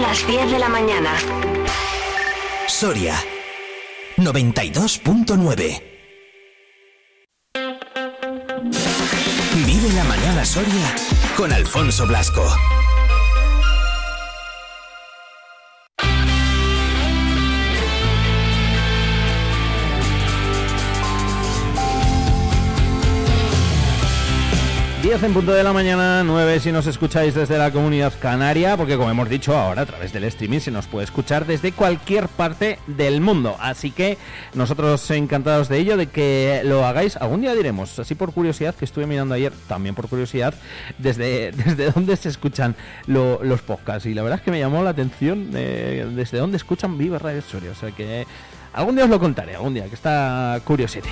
Las 10 de la mañana. Soria 92.9 Vive la mañana Soria con Alfonso Blasco. En punto de la mañana, 9 si nos escucháis desde la comunidad canaria, porque como hemos dicho ahora a través del streaming se nos puede escuchar desde cualquier parte del mundo. Así que nosotros encantados de ello, de que lo hagáis. Algún día diremos, así por curiosidad, que estuve mirando ayer, también por curiosidad, desde, desde dónde se escuchan los podcasts. Y la verdad es que me llamó la atención eh, desde dónde escuchan Viva Radio Soria. O sea que algún día os lo contaré, algún día, que está curiosete.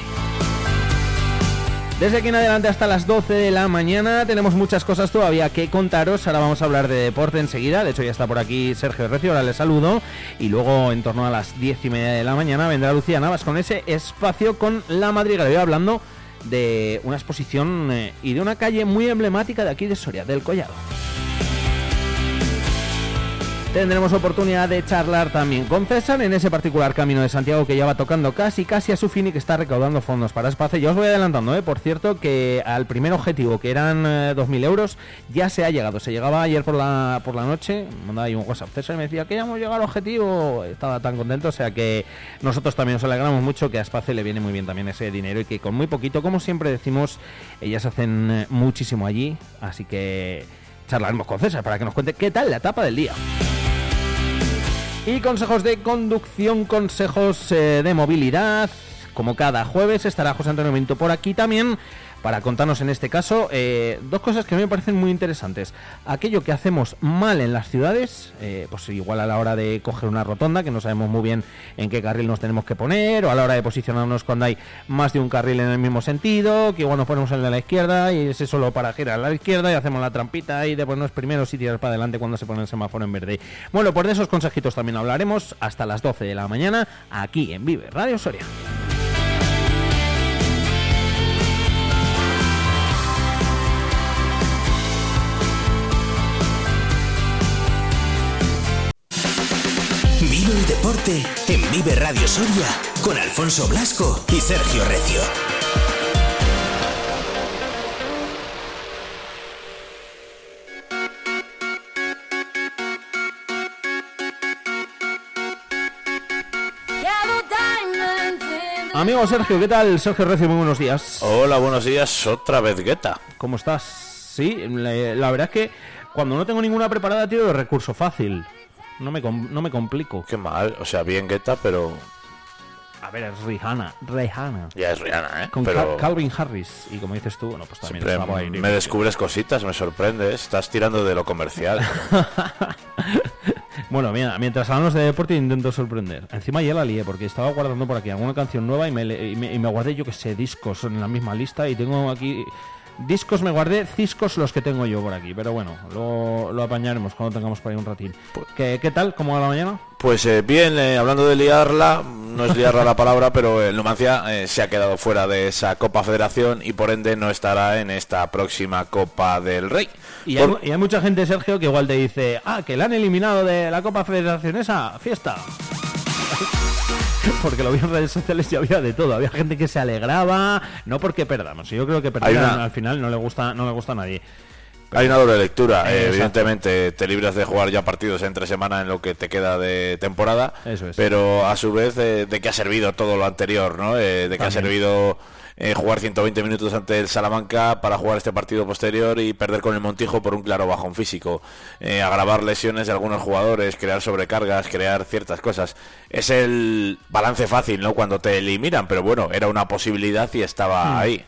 Desde aquí en adelante hasta las 12 de la mañana tenemos muchas cosas todavía que contaros. Ahora vamos a hablar de deporte enseguida. De hecho ya está por aquí Sergio Recio, ahora le saludo. Y luego en torno a las 10 y media de la mañana vendrá Lucía Navas con ese espacio con la madriguera. Voy hablando de una exposición eh, y de una calle muy emblemática de aquí de Soria, del Collado tendremos oportunidad de charlar también con César en ese particular camino de Santiago que ya va tocando casi casi a su fin y que está recaudando fondos para espacio. Yo os voy adelantando, ¿eh? por cierto, que al primer objetivo, que eran 2.000 eh, euros, ya se ha llegado. Se llegaba ayer por la, por la noche, mandaba ahí un WhatsApp. César me decía que ya hemos llegado al objetivo, estaba tan contento, o sea que nosotros también nos alegramos mucho que a Espacio le viene muy bien también ese dinero y que con muy poquito, como siempre decimos, ellas hacen eh, muchísimo allí, así que charlaremos con César para que nos cuente qué tal la etapa del día. Y consejos de conducción, consejos eh, de movilidad. Como cada jueves estará José Antonio Minto por aquí también para contarnos en este caso eh, dos cosas que me parecen muy interesantes. Aquello que hacemos mal en las ciudades, eh, pues igual a la hora de coger una rotonda, que no sabemos muy bien en qué carril nos tenemos que poner, o a la hora de posicionarnos cuando hay más de un carril en el mismo sentido, que igual nos ponemos el de la izquierda y ese solo para girar a la izquierda y hacemos la trampita y de ponernos primero y tirar para adelante cuando se pone el semáforo en verde. Bueno, pues de esos consejitos también hablaremos hasta las 12 de la mañana aquí en Vive Radio Soria. Deporte en Vive Radio Soria con Alfonso Blasco y Sergio Recio. Amigo Sergio, ¿qué tal? Sergio Recio, muy buenos días. Hola, buenos días, otra vez Gueta. ¿Cómo estás? Sí, la, verdad es que cuando no tengo ninguna preparada, tiro de recurso fácil. No me, no me complico. Qué mal, o sea, bien Guetta, pero... A ver, es Rihanna. Rihanna. Ya es Rihanna, ¿eh? Con Calvin Harris. Y como dices tú, bueno, pues también es Me descubres cositas, me sorprendes. Estás tirando de lo comercial. bueno, mira, mientras hablamos de deporte intento sorprender. Encima ya la lié porque estaba guardando por aquí alguna canción nueva y me, y me, y me guardé, yo que sé, discos en la misma lista y tengo aquí Discos me guardé, ciscos los que tengo yo por aquí, pero bueno, lo, lo apañaremos cuando tengamos por ahí un ratín. Pues, ¿Qué, qué tal? ¿Cómo va la mañana? Pues eh, bien, eh, hablando de liarla, no es liarla la palabra, pero el Numancia eh, se ha quedado fuera de esa Copa Federación y por ende no estará en esta próxima Copa del Rey. Y, hay, y hay mucha gente, Sergio, que igual te dice, ah, que la han eliminado de la Copa Federación esa, fiesta. porque lo vi en redes sociales y había de todo. Había gente que se alegraba, no porque perdamos. Yo creo que perder al final no le gusta, no le gusta a nadie. Hay una doble lectura. evidentemente, te libras de jugar ya partidos entre semana en lo que te queda de temporada. Pero a su vez, de, de, que ha servido todo lo anterior, ¿no? Eh, de que ha servido eh, jugar 120 minutos ante el Salamanca para jugar este partido posterior y perder con el Montijo por un claro bajón físico, eh, agravar lesiones de algunos jugadores, crear sobrecargas, crear ciertas cosas. Es el balance fácil, ¿no? Cuando te eliminan, pero bueno, era una posibilidad y estaba hmm. ahí.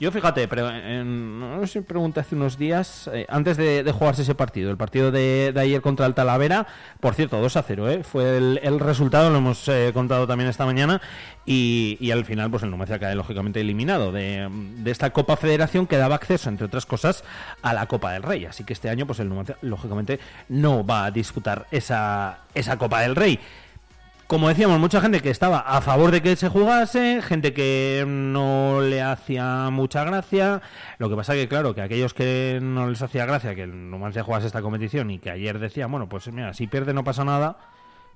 Yo fíjate, pero no sé pregunté hace unos días, eh, antes de, jugarse ese partido, el partido de, ayer contra el Talavera, por cierto, 2 a 0, ¿eh? fue el, resultado, lo hemos eh, contado también esta mañana, y, al final, pues el Numancia cae lógicamente eliminado de, esta Copa Federación que daba acceso, entre otras cosas, a la Copa del Rey. Así que este año, pues el Numancia, lógicamente, no va a disputar esa, esa Copa del Rey. Como decíamos, mucha gente que estaba a favor de que se jugase, gente que no le hacía mucha gracia. Lo que pasa que, claro, que aquellos que no les hacía gracia que el Numancia jugase esta competición y que ayer decían, bueno, pues mira, si pierde no pasa nada.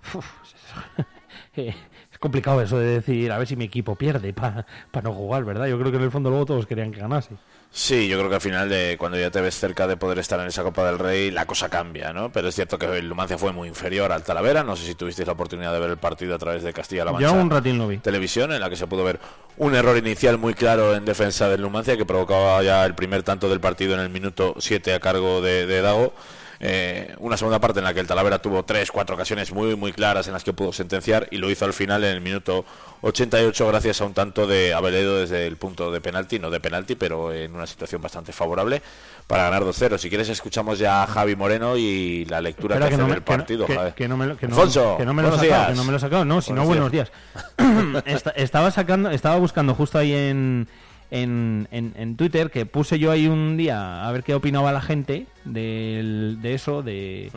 es complicado eso de decir, a ver si mi equipo pierde para no jugar, ¿verdad? Yo creo que en el fondo luego todos querían que ganase. Sí, yo creo que al final, de cuando ya te ves cerca de poder estar en esa Copa del Rey, la cosa cambia, ¿no? Pero es cierto que el Lumancia fue muy inferior al Talavera. No sé si tuvisteis la oportunidad de ver el partido a través de Castilla-La Mancha. Yo un ratín lo vi. Televisión, en la que se pudo ver un error inicial muy claro en defensa del Lumancia, que provocaba ya el primer tanto del partido en el minuto 7 a cargo de, de Dago. Eh, una segunda parte en la que el Talavera tuvo tres, cuatro ocasiones muy, muy claras en las que pudo sentenciar y lo hizo al final en el minuto 88 gracias a un tanto de Abeledo desde el punto de penalti, no de penalti, pero en una situación bastante favorable para ganar 2-0. Si quieres escuchamos ya a Javi Moreno y la lectura que, hace del partido. Que, no me lo, que no, que no me lo sacado, que no me lo he sacado, no, si no buenos días. estaba sacando, estaba buscando justo ahí en en, en, Twitter que puse yo ahí un día a ver qué opinaba la gente de, de eso, de,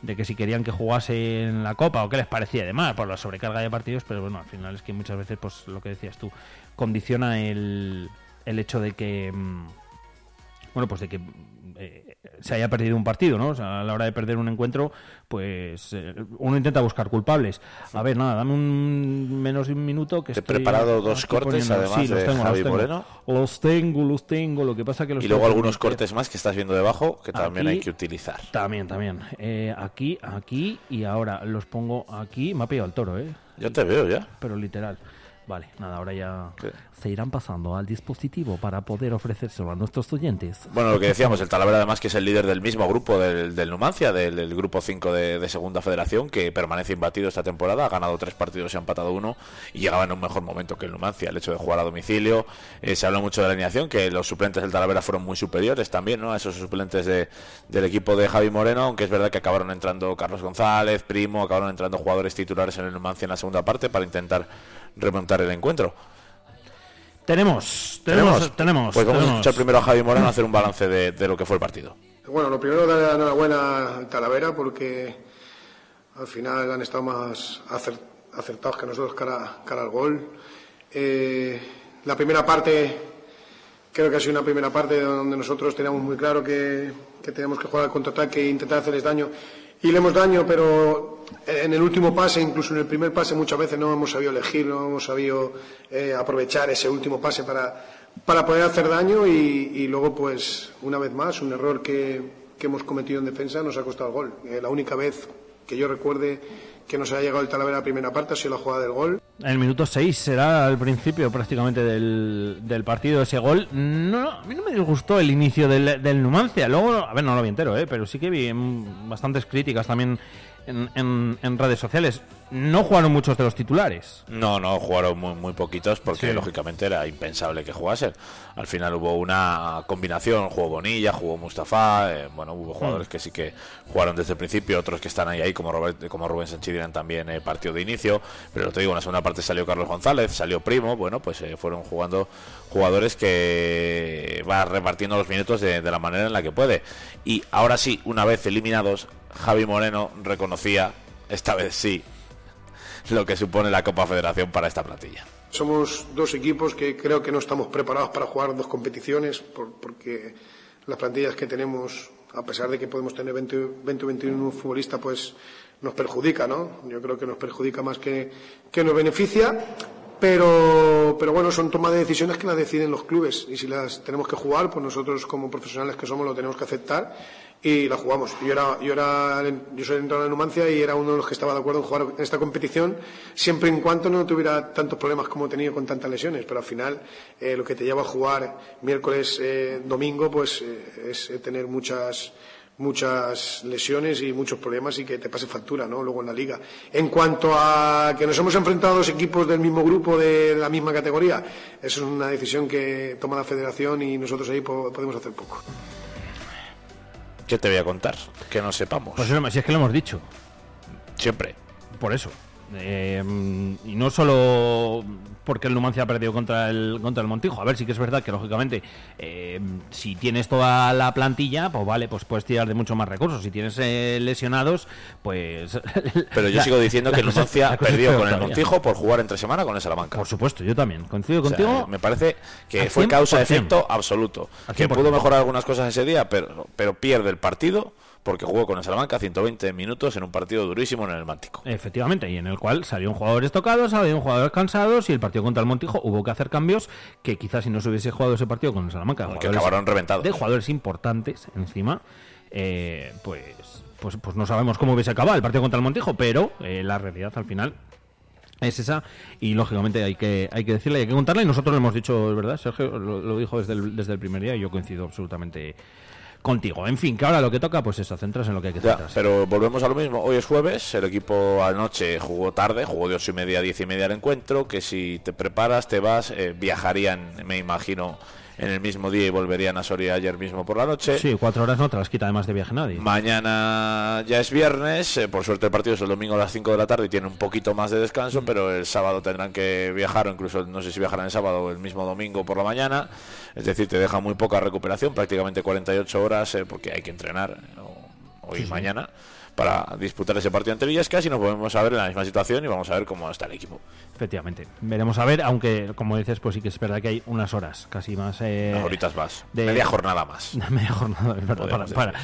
de que si querían que jugase en la Copa o qué les parecía además por la sobrecarga de partidos, pero bueno, al final es que muchas veces, pues lo que decías tú, condiciona el, el hecho de que, mm, bueno, pues de que se haya perdido un partido, ¿no? O sea, a la hora de perder un encuentro, pues eh, uno intenta buscar culpables. A ver, nada, dame un menos de un minuto que Te he preparado dos cortes además de Javi Moreno. Los tengo, los tengo, lo que pasa que los Y luego algunos cortes más que estás viendo debajo que también hay que utilizar. También, también. Eh, aquí, aquí y ahora los pongo aquí. Me ha pillado el toro, ¿eh? Yo te veo ya. Pero literal. Vale, nada, ahora ya se irán pasando al dispositivo para poder ofrecérselo a nuestros oyentes. Bueno, lo que decíamos, el Talavera además que es el líder del mismo grupo del, Numancia, del, grupo 5 de, Segunda Federación, que permanece imbatido esta temporada, ha ganado tres partidos y ha empatado uno y llegaba en un mejor momento que el Numancia, el hecho de jugar a domicilio. Eh, se habló mucho de la alineación, que los suplentes del Talavera fueron muy superiores también, ¿no? A esos suplentes del equipo de Javi Moreno, aunque es verdad que acabaron entrando Carlos González, Primo, acabaron entrando jugadores titulares en el Numancia en la segunda parte para intentar remontar el encuentro. Tenemos, tenemos, tenemos. Pues vamos a escuchar primero a Javi Moreno a hacer un balance de, lo que fue el partido. Bueno, lo primero, darle la enhorabuena al Talavera porque al final han estado más acertados que nosotros cara, cara al gol. Eh, la primera parte, creo que ha sido una primera parte donde nosotros teníamos muy claro que, que teníamos que jugar al contraataque e intentar hacerles daño y le hemos daño, pero en el último pase, incluso en el primer pase, muchas veces no hemos sabido elegir, no hemos sabido eh, aprovechar ese último pase para, para poder hacer daño y, luego, pues, una vez más, un error que, hemos cometido en defensa nos ha costado el gol. Eh, la única vez que yo recuerde que nos ha llegado el Talavera a la primera parte ha sido la jugada del gol. En el minuto 6 será al principio prácticamente del, del partido ese gol. No, a mí no me disgustó el inicio del, del Numancia. Luego, a ver, no lo vi entero, ¿eh? pero sí que vi bastantes críticas también en, en, redes sociales. No jugaron muchos de los titulares. No, no, jugaron muy, muy poquitos porque lógicamente era impensable que jugasen. Al final hubo una combinación, jugó Bonilla, jugó Mustafa, eh, bueno, hubo jugadores mm. que sí que jugaron desde el principio, otros que están ahí, ahí como, Robert, como Rubén Sánchez también eh, partido de inicio, pero te digo, en la segunda parte salió Carlos González, salió Primo, bueno, pues eh, fueron jugando jugadores que va repartiendo los minutos de, de la manera en la que puede. Y ahora sí, una vez eliminados, Javi Moreno reconocía, esta vez sí, lo que supone la Copa Federación para esta plantilla. Somos dos equipos que creo que no estamos preparados para jugar dos competiciones porque las plantillas que tenemos, a pesar de que podemos tener 20 o 21 futbolistas, pues nos perjudica, ¿no? Yo creo que nos perjudica más que, que nos beneficia, pero, pero bueno, son tomas de decisiones que las deciden los clubes y si las tenemos que jugar, pues nosotros como profesionales que somos lo tenemos que aceptar y la jugamos. Yo era, yo era, yo soy entrenador de Numancia y era uno de los que estaba de acuerdo en jugar en esta competición, siempre en cuanto no tuviera tantos problemas como he tenido con tantas lesiones. Pero al final, eh, lo que te lleva a jugar miércoles, eh, domingo, pues eh, es tener muchas muchas lesiones y muchos problemas y que te pase factura, ¿no? Luego en la liga. En cuanto a que nos hemos enfrentado a dos equipos del mismo grupo, de la misma categoría, eso es una decisión que toma la federación y nosotros ahí podemos hacer poco. ¿Qué te voy a contar? Que no sepamos. Pues si es que lo hemos dicho. Siempre. Por eso. Eh, y no solo porque el Numancia ha perdido contra el, contra el Montijo. A ver, sí que es verdad que, lógicamente, eh, si tienes toda la plantilla, pues vale, pues puedes tirar de mucho más recursos. Si tienes eh, lesionados, pues... Pero yo sigo diciendo que el Numancia perdió con el Montijo por jugar entre semana con el Salamanca. Por supuesto, yo también. Coincido contigo. me parece que fue causa-efecto absoluto. Que pudo mejorar algunas cosas ese día, pero, pero pierde el partido porque jugó con el Salamanca 120 minutos en un partido durísimo en el Mántico. Efectivamente, y en el cual salieron jugadores tocados, salieron jugadores cansados y el partido contra el Montijo hubo que hacer cambios que quizás si no se hubiese jugado ese partido con el Salamanca, que acabaron reventados. De jugadores importantes encima, eh, pues, pues, pues no sabemos cómo hubiese acabado el partido contra el Montijo, pero eh, la realidad al final es esa y lógicamente hay que hay que decirle hay que contarla y nosotros lo hemos dicho verdad Sergio lo, dijo desde el, desde el primer día y yo coincido absolutamente contigo. En fin, que ahora lo que toca, pues eso, centras en lo que hay que centrarse. pero volvemos a lo mismo. Hoy es jueves, el equipo anoche jugó tarde, jugó de ocho y media a diez y media el encuentro, que si te preparas, te vas, eh, viajarían, me imagino, en el mismo día y volverían a Soria ayer mismo por la noche. Sí, cuatro horas no te las quita además de viaje nadie. Mañana ya es viernes, eh, por suerte el partido es el domingo a las 5 de la tarde y tiene un poquito más de descanso, mm. pero el sábado tendrán que viajar, o incluso no sé si viajarán el sábado o el mismo domingo por la mañana. Es decir, te deja muy poca recuperación, prácticamente 48 horas, eh, porque hay que entrenar hoy y mañana para disputar ese partido ante Villascas y nos podemos a ver en la misma situación y vamos a ver cómo está el equipo. Efectivamente. Veremos a ver, aunque como dices, pues sí que es verdad que hay unas horas, casi más. Eh, unas horitas más. De, media jornada más. media jornada, es verdad. Para,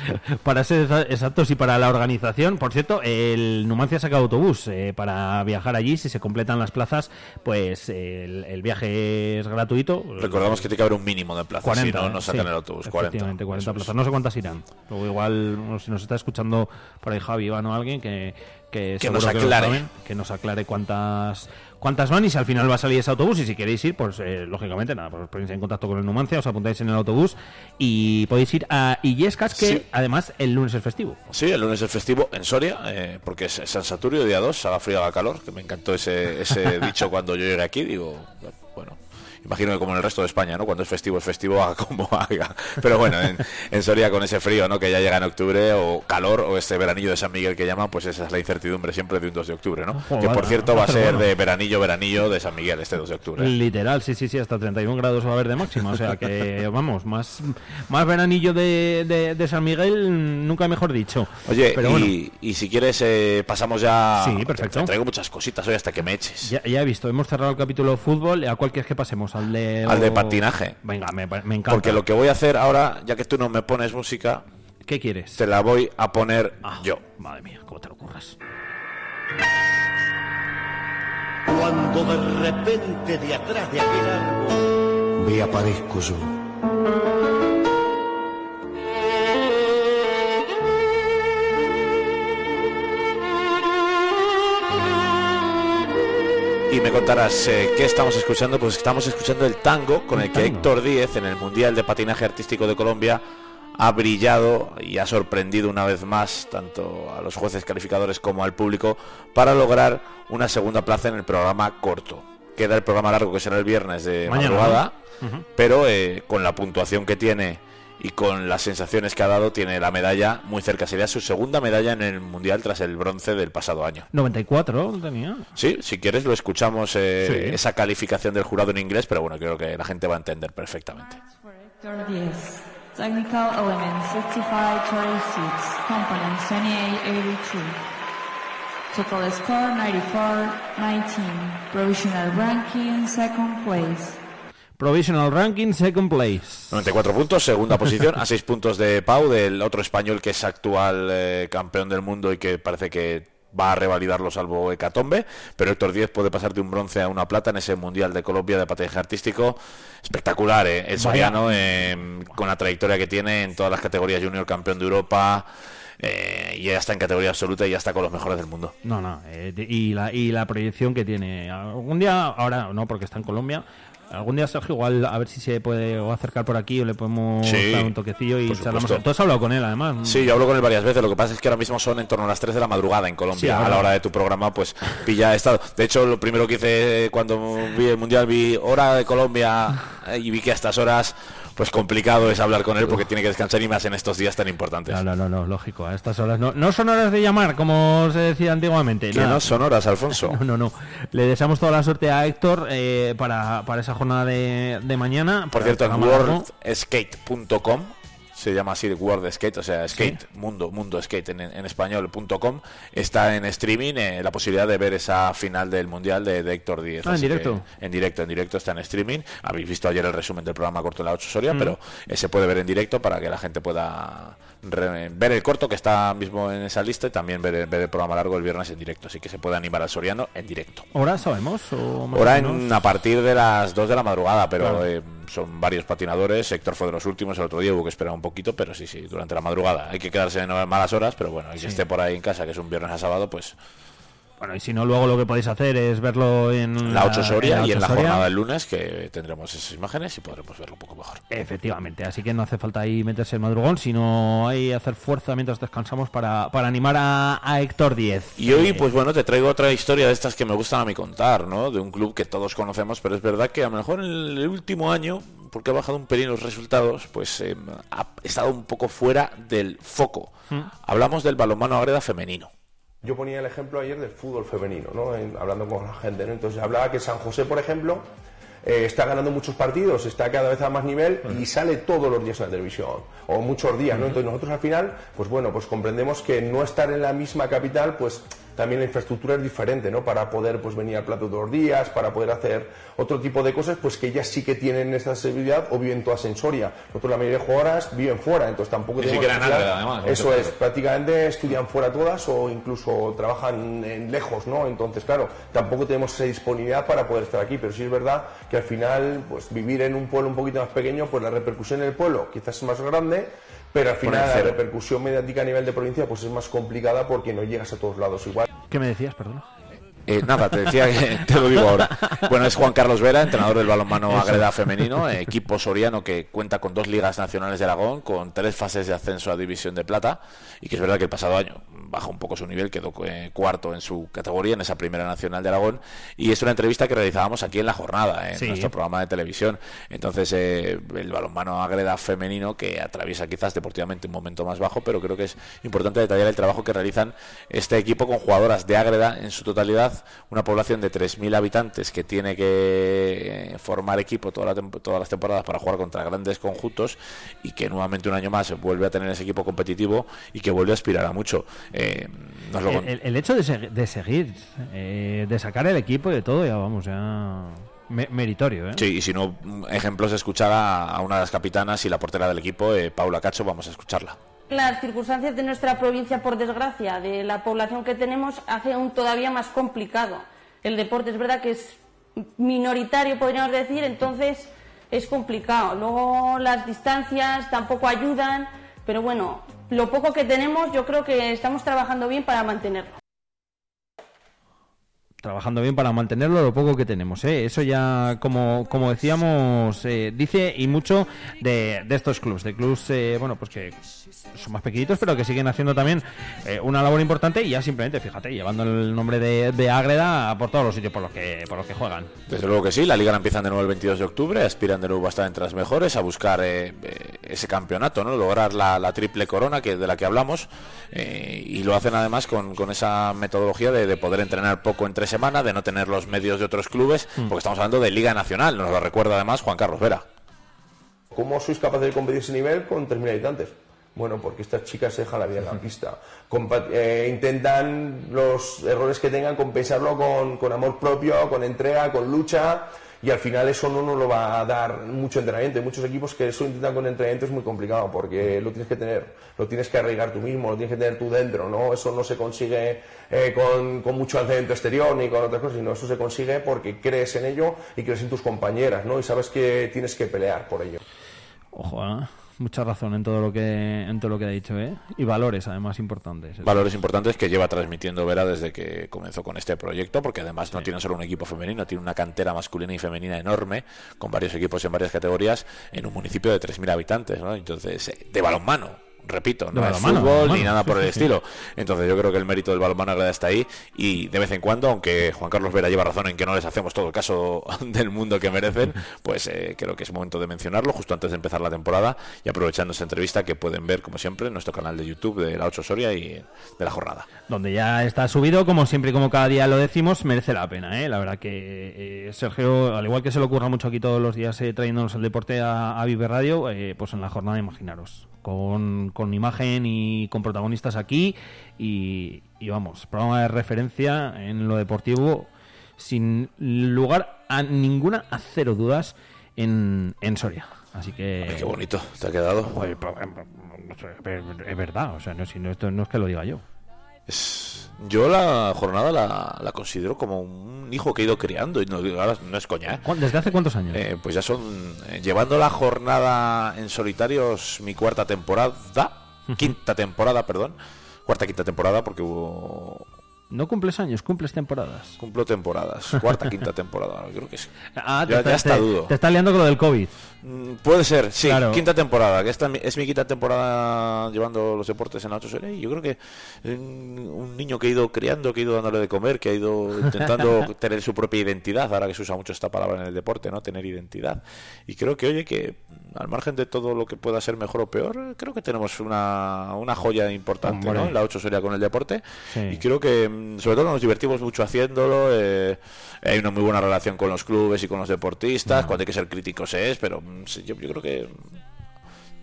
para, ser exactos y para la organización. Por cierto, el Numancia saca autobús eh, para viajar allí. Si se completan las plazas, pues el, viaje es gratuito. Recordamos que tiene que haber un mínimo de plazas. 40, si no, no sacan el autobús. 40. 40 plazas. No sé cuántas irán. Luego, igual, si nos está escuchando por ahí Javi, Iván o alguien que, que, nos aclare. que nos aclare cuántas cuántas van y si al final va a salir ese autobús y si queréis ir, pues eh, lógicamente nada, pues ponéis en contacto con el Numancia, os apuntáis en el autobús y podéis ir a Illescas, que además el lunes es festivo. Sí, el lunes es festivo en Soria, eh, porque es San Saturio, día 2, haga frío, haga calor, que me encantó ese, ese dicho cuando yo llegué aquí, digo, imagino que como en el resto de España, ¿no? Cuando es festivo, es festivo, haga como haga. Pero bueno, en, Soria con ese frío, ¿no? Que ya llega en octubre, o calor, o este veranillo de San Miguel que llaman, pues esa es la incertidumbre siempre de un 2 de octubre, ¿no? que por cierto va a ser de veranillo, veranillo de San Miguel este 2 de octubre. Literal, sí, sí, sí, hasta 31 grados va a haber de máxima, o sea que, vamos, más, más veranillo de, de, San Miguel, nunca mejor dicho. Oye, y, y, si quieres eh, pasamos ya... Sí, perfecto. Te, traigo muchas cositas hoy hasta que me eches. Ya, ya he visto, hemos cerrado el capítulo fútbol, ¿a cuál quieres que pasemos? Al de, al de patinaje. Venga, me, encanta. Porque lo que voy a hacer ahora, ya que tú no me pones música, ¿qué quieres? Te la voy a poner ah, yo. Madre mía, ¿cómo te lo ocurras? Cuando de repente de atrás de aquel árbol me aparezco yo y me contarás eh, qué estamos escuchando. Pues estamos escuchando el tango con el, que Héctor Díez en el Mundial de Patinaje Artístico de Colombia ha brillado y ha sorprendido una vez más tanto a los jueces calificadores como al público para lograr una segunda plaza en el programa corto. Queda el programa largo que será el viernes de madrugada, pero eh, con la puntuación que tiene y con las sensaciones que ha dado tiene la medalla muy cerca. Sería su segunda medalla en el Mundial tras el bronce del pasado año. 94 tenía. Sí, si quieres lo escuchamos eh, esa calificación del jurado en inglés, pero bueno, creo que la gente va a entender perfectamente. Technical elements 65 36, components 2882. Total score 94 19. Provisional ranking second place. Provisional Ranking, second place. 94 puntos, segunda posición, a 6 puntos de Pau, del otro español que es actual eh, campeón del mundo y que parece que va a revalidarlo salvo Hecatombe, pero Héctor Díez puede pasar de un bronce a una plata en ese Mundial de Colombia de patinaje artístico. Espectacular, ¿eh? el soriano, em, con la trayectoria que tiene en todas las categorías junior, campeón de Europa. Eh, y ya está en categoría absoluta y ya está con los mejores del mundo. No, no, eh, y, la, y la proyección que tiene. Algún día, ahora no, porque está en Colombia, Algún día, Sergio, igual a ver si se puede acercar por aquí o le podemos dar un toquecillo y charlamos. Tú has hablado con él, además. Sí, yo hablo con él varias veces. Lo que pasa es que ahora mismo son en torno a las 3 de la madrugada en Colombia. a la hora de tu programa, pues pilla estado. De hecho, lo primero que hice cuando vi el Mundial, vi hora de Colombia y vi que a estas horas pues complicado es hablar con él porque tiene que descansar y más en estos días tan importantes. No, no, no, lógico. A estas horas no, no son horas de llamar, como se decía antiguamente. Que no son horas, Alfonso. no, no, no. Le deseamos toda la suerte a Héctor eh, para, para esa jornada de, de mañana. Por cierto, en worldskate.com se llama así World Skate, o sea, Skate, Mundo, Mundo Skate en, en español.com, está en streaming eh, la posibilidad de ver esa final del Mundial de, Héctor Díez. Ah, en directo. En directo, en directo está en streaming. Habéis visto ayer el resumen del programa corto de la 8 Soria, mm. pero eh, se puede ver en directo para que la gente pueda ver el corto que está mismo en esa lista y también ver, el programa largo el viernes en directo. Así que se puede animar al Soriano en directo. ¿Hora sabemos? Hora en, a partir de las 2 de la madrugada, pero eh, son varios patinadores. Héctor fue de los últimos, el otro día hubo que esperar un poquito, pero sí, sí, durante la madrugada. Hay que quedarse en malas horas, pero bueno, el que esté por ahí en casa, que es un viernes a sábado, pues bueno, y si no, luego lo que podéis hacer es verlo en la 8 Soria y en la jornada del lunes, que tendremos esas imágenes y podremos verlo un poco mejor. Efectivamente, así que no hace falta ahí meterse el madrugón, sino ahí hacer fuerza mientras descansamos para, para animar a, Héctor 10. Y hoy, pues bueno, te traigo otra historia de estas que me gustan a mí contar, ¿no? De un club que todos conocemos, pero es verdad que a lo mejor en el último año porque ha bajado un pelín los resultados, pues eh, ha estado un poco fuera del foco. Mm. Hablamos del balonmano agreda femenino. Yo ponía el ejemplo ayer del fútbol femenino, ¿no? hablando con la gente, ¿no? Entonces hablaba que San José, por ejemplo, eh, está ganando muchos partidos, está cada vez a más nivel y sale todos los días en la televisión, o muchos días, ¿no? Entonces nosotros al final, pues bueno, pues comprendemos que no estar en la misma capital, pues también la infraestructura es diferente, ¿no? Para poder pues venir al plato todos los días, para poder hacer otro tipo de cosas, pues que ellas sí que tienen esta seguridad o viven toda sensoria. Nosotros la mayoría de jugadoras viven fuera, entonces tampoco tenemos además, Eso es, prácticamente estudian fuera todas o incluso trabajan en lejos, ¿no? Entonces, claro, tampoco tenemos esa disponibilidad para poder estar aquí, pero sí es verdad que al final, pues vivir en un pueblo un poquito más pequeño, pues la repercusión en el pueblo quizás es más grande, pero al final la repercusión mediática a nivel de provincia pues es más complicada porque no llegas a todos lados igual. ¿Qué me decías, perdón? Eh, nada, te decía que te lo digo ahora. Bueno, es Juan Carlos Vera, entrenador del balonmano Agreda femenino, equipo soriano que cuenta con dos ligas nacionales de Aragón, con tres fases de ascenso a División de Plata, y que es verdad que el pasado año bajó un poco su nivel, quedó eh, cuarto en su categoría, en esa primera nacional de Aragón, y es una entrevista que realizábamos aquí en la jornada, en nuestro programa de televisión. Entonces, eh, el balonmano Agreda femenino, que atraviesa quizás deportivamente un momento más bajo, pero creo que es importante detallar el trabajo que realizan este equipo con jugadoras de Agreda en su totalidad una población de 3.000 habitantes que tiene que eh, formar equipo todas las temporadas para jugar contra grandes conjuntos y que nuevamente un año más vuelve a tener ese equipo competitivo y que vuelve a aspirar a mucho. Eh, el, hecho de, seguir, eh, de sacar el equipo y de todo, ya vamos, ya meritorio. ¿eh? Sí, y si no, ejemplos de escuchar a, una de las capitanas y la portera del equipo, Paula Cacho, vamos a escucharla. Las circunstancias de nuestra provincia, por desgracia, de la población que tenemos, hace aún todavía más complicado. El deporte es verdad que es minoritario, podríamos decir, entonces es complicado. Luego las distancias tampoco ayudan, pero bueno, lo poco que tenemos yo creo que estamos trabajando bien para mantenerlo trabajando bien para mantenerlo lo poco que tenemos. ¿eh? Eso ya, como, como decíamos, eh, dice y mucho de, de estos clubs, de clubs, eh, bueno, pues que son más pequeñitos, pero que siguen haciendo también eh, una labor importante y ya simplemente, fíjate, llevando el nombre de, de Ágreda por todos los sitios por los que por los que juegan. Desde luego que sí, la liga la empiezan de nuevo el 22 de octubre, aspiran de nuevo a estar entre las mejores, a buscar ese campeonato, ¿no? lograr la, triple corona que de la que hablamos y lo hacen además con, con esa metodología de, de poder entrenar poco entre semana, de no tener los medios de otros clubes, mm. porque estamos hablando de Liga Nacional, nos lo recuerda además Juan Carlos Vera. ¿Cómo sois capaces de competir ese nivel con 3.000 habitantes? Bueno, porque estas chicas se dejan la vida en la pista. Eh, intentan los errores que tengan compensarlo con, con amor propio, con entrega, con lucha y al final eso no nos lo va a dar mucho entrenamiento. Hay muchos equipos que eso intentan con entrenamiento es muy complicado porque lo tienes que tener, lo tienes que arraigar tú mismo, lo tienes que tener tú dentro, ¿no? Eso no se consigue eh, con, con, mucho entrenamiento exterior ni con otras cosas, sino eso se consigue porque crees en ello y crees en tus compañeras, ¿no? Y sabes que tienes que pelear por ello. Ojo, ¿eh? Mucha razón en todo lo que en todo lo que ha dicho, ¿eh? Y valores además importantes. Valores importantes que lleva transmitiendo Vera desde que comenzó con este proyecto, porque además no tiene solo un equipo femenino, tiene una cantera masculina y femenina enorme, con varios equipos en varias categorías, en un municipio de 3.000 habitantes, ¿no? Entonces, de balonmano, repito, no, es fútbol ni nada por el estilo. Entonces yo creo que el mérito del balonmano está ahí y de vez en cuando, aunque Juan Carlos Vera lleva razón en que no les hacemos todo el caso del mundo que merecen, pues eh, creo que es momento de mencionarlo justo antes de empezar la temporada y aprovechando esa entrevista que pueden ver, como siempre, en nuestro canal de YouTube de la 8 Soria y de la jornada. Donde ya está subido, como siempre y como cada día lo decimos, merece la pena. ¿eh? La verdad que eh, Sergio, al igual que se le ocurra mucho aquí todos los días eh, trayéndonos el deporte a, a Vive Radio, pues en la jornada imaginaros con, con imagen y con protagonistas aquí y, vamos, programa de referencia en lo deportivo sin lugar a ninguna, a cero dudas en, en Soria. Así que... qué bonito, te ha quedado. Pues, es verdad, o sea, no, si no, esto no es que lo diga yo. Yo la jornada la, considero como un hijo que he ido criando y no, no es coña. ¿eh? ¿Desde hace cuántos años? Eh, pues ya son, eh, llevando la jornada en solitarios mi cuarta temporada, quinta temporada, perdón, cuarta quinta temporada porque hubo no cumples años, cumples temporadas. Cumplo temporadas, cuarta, quinta temporada, creo que sí. Ah, ya, está, dudo. Te está liando con lo del COVID. Mm, puede ser, sí, quinta temporada, que esta es mi quinta temporada llevando los deportes en la 8 serie y yo creo que un niño que ha ido criando, que ha ido dándole de comer, que ha ido intentando tener su propia identidad, ahora que se usa mucho esta palabra en el deporte, ¿no? Tener identidad. Y creo que, oye, que al margen de todo lo que pueda ser mejor o peor, creo que tenemos una, una joya importante, ¿no? En la 8 serie con el deporte. Y creo que, mm, sobre todo, nos divertimos mucho haciéndolo. Eh, hay una muy buena relación con los clubes y con los deportistas. Cuando hay que ser críticos es, pero yo, yo creo que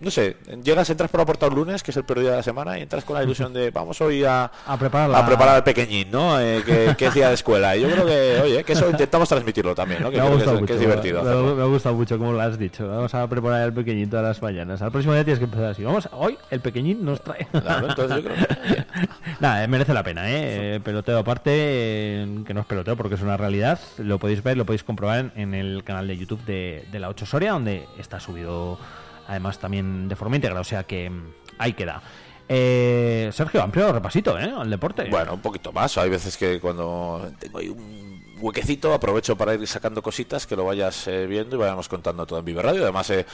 no sé, llegas, entras por la puerta un lunes, que es el peor día de la semana, y entras con la ilusión de vamos hoy a, a, preparar, a preparar al pequeñín, ¿no? Eh, que, es día de escuela. Y yo creo que, oye, que eso intentamos transmitirlo también, ¿no? Que, es, divertido. Me, ha gustado mucho como lo has dicho. Vamos a preparar el pequeñín todas las mañanas. Al próximo día tienes que empezar así. Vamos, hoy el pequeñín nos trae. entonces yo creo que, Nada, eh, merece la pena, ¿eh? Peloteo aparte, que no es peloteo porque es una realidad. Lo podéis ver, lo podéis comprobar en, el canal de YouTube de, de la 8 Soria, donde está subido además también de forma íntegra, o sea que mm, ahí queda. Eh, Sergio, amplio repasito, ¿eh? Al deporte. Bueno, un poquito más. Hay veces que cuando tengo ahí un huequecito, aprovecho para ir sacando cositas que lo vayas eh, viendo y vayamos contando todo en Vive Radio. Además, eh,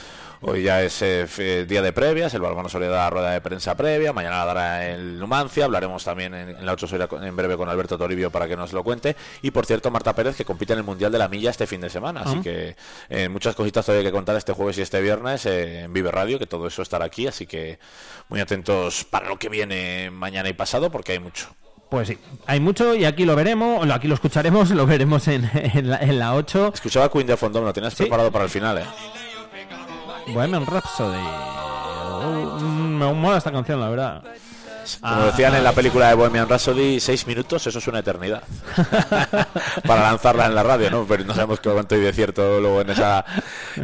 hoy ya es eh, día de previas, el Balbano suele dar rueda de prensa previa, mañana la dará el Numancia, hablaremos también en, la 8 en breve con Alberto Toribio para que nos lo cuente. Y por cierto, Marta Pérez que compite en el Mundial de la Milla este fin de semana. Así que muchas cositas todavía que contar este jueves y este viernes en Vive Radio, que todo eso estará aquí. Así que muy atentos para lo que viene mañana y pasado, porque hay mucho. Pues sí, hay mucho y aquí lo veremos, aquí lo escucharemos, lo veremos en, en, la, en la 8. Escuchaba Queen de fondo, lo tenías preparado para el final, ¿eh? Bohemian Rhapsody. Oh, me mola esta canción, la verdad. Como decían en la película de Bohemian Rhapsody, seis minutos, eso es una eternidad. Para lanzarla en la radio, ¿no? Pero no sabemos cuánto hay de cierto luego en esa.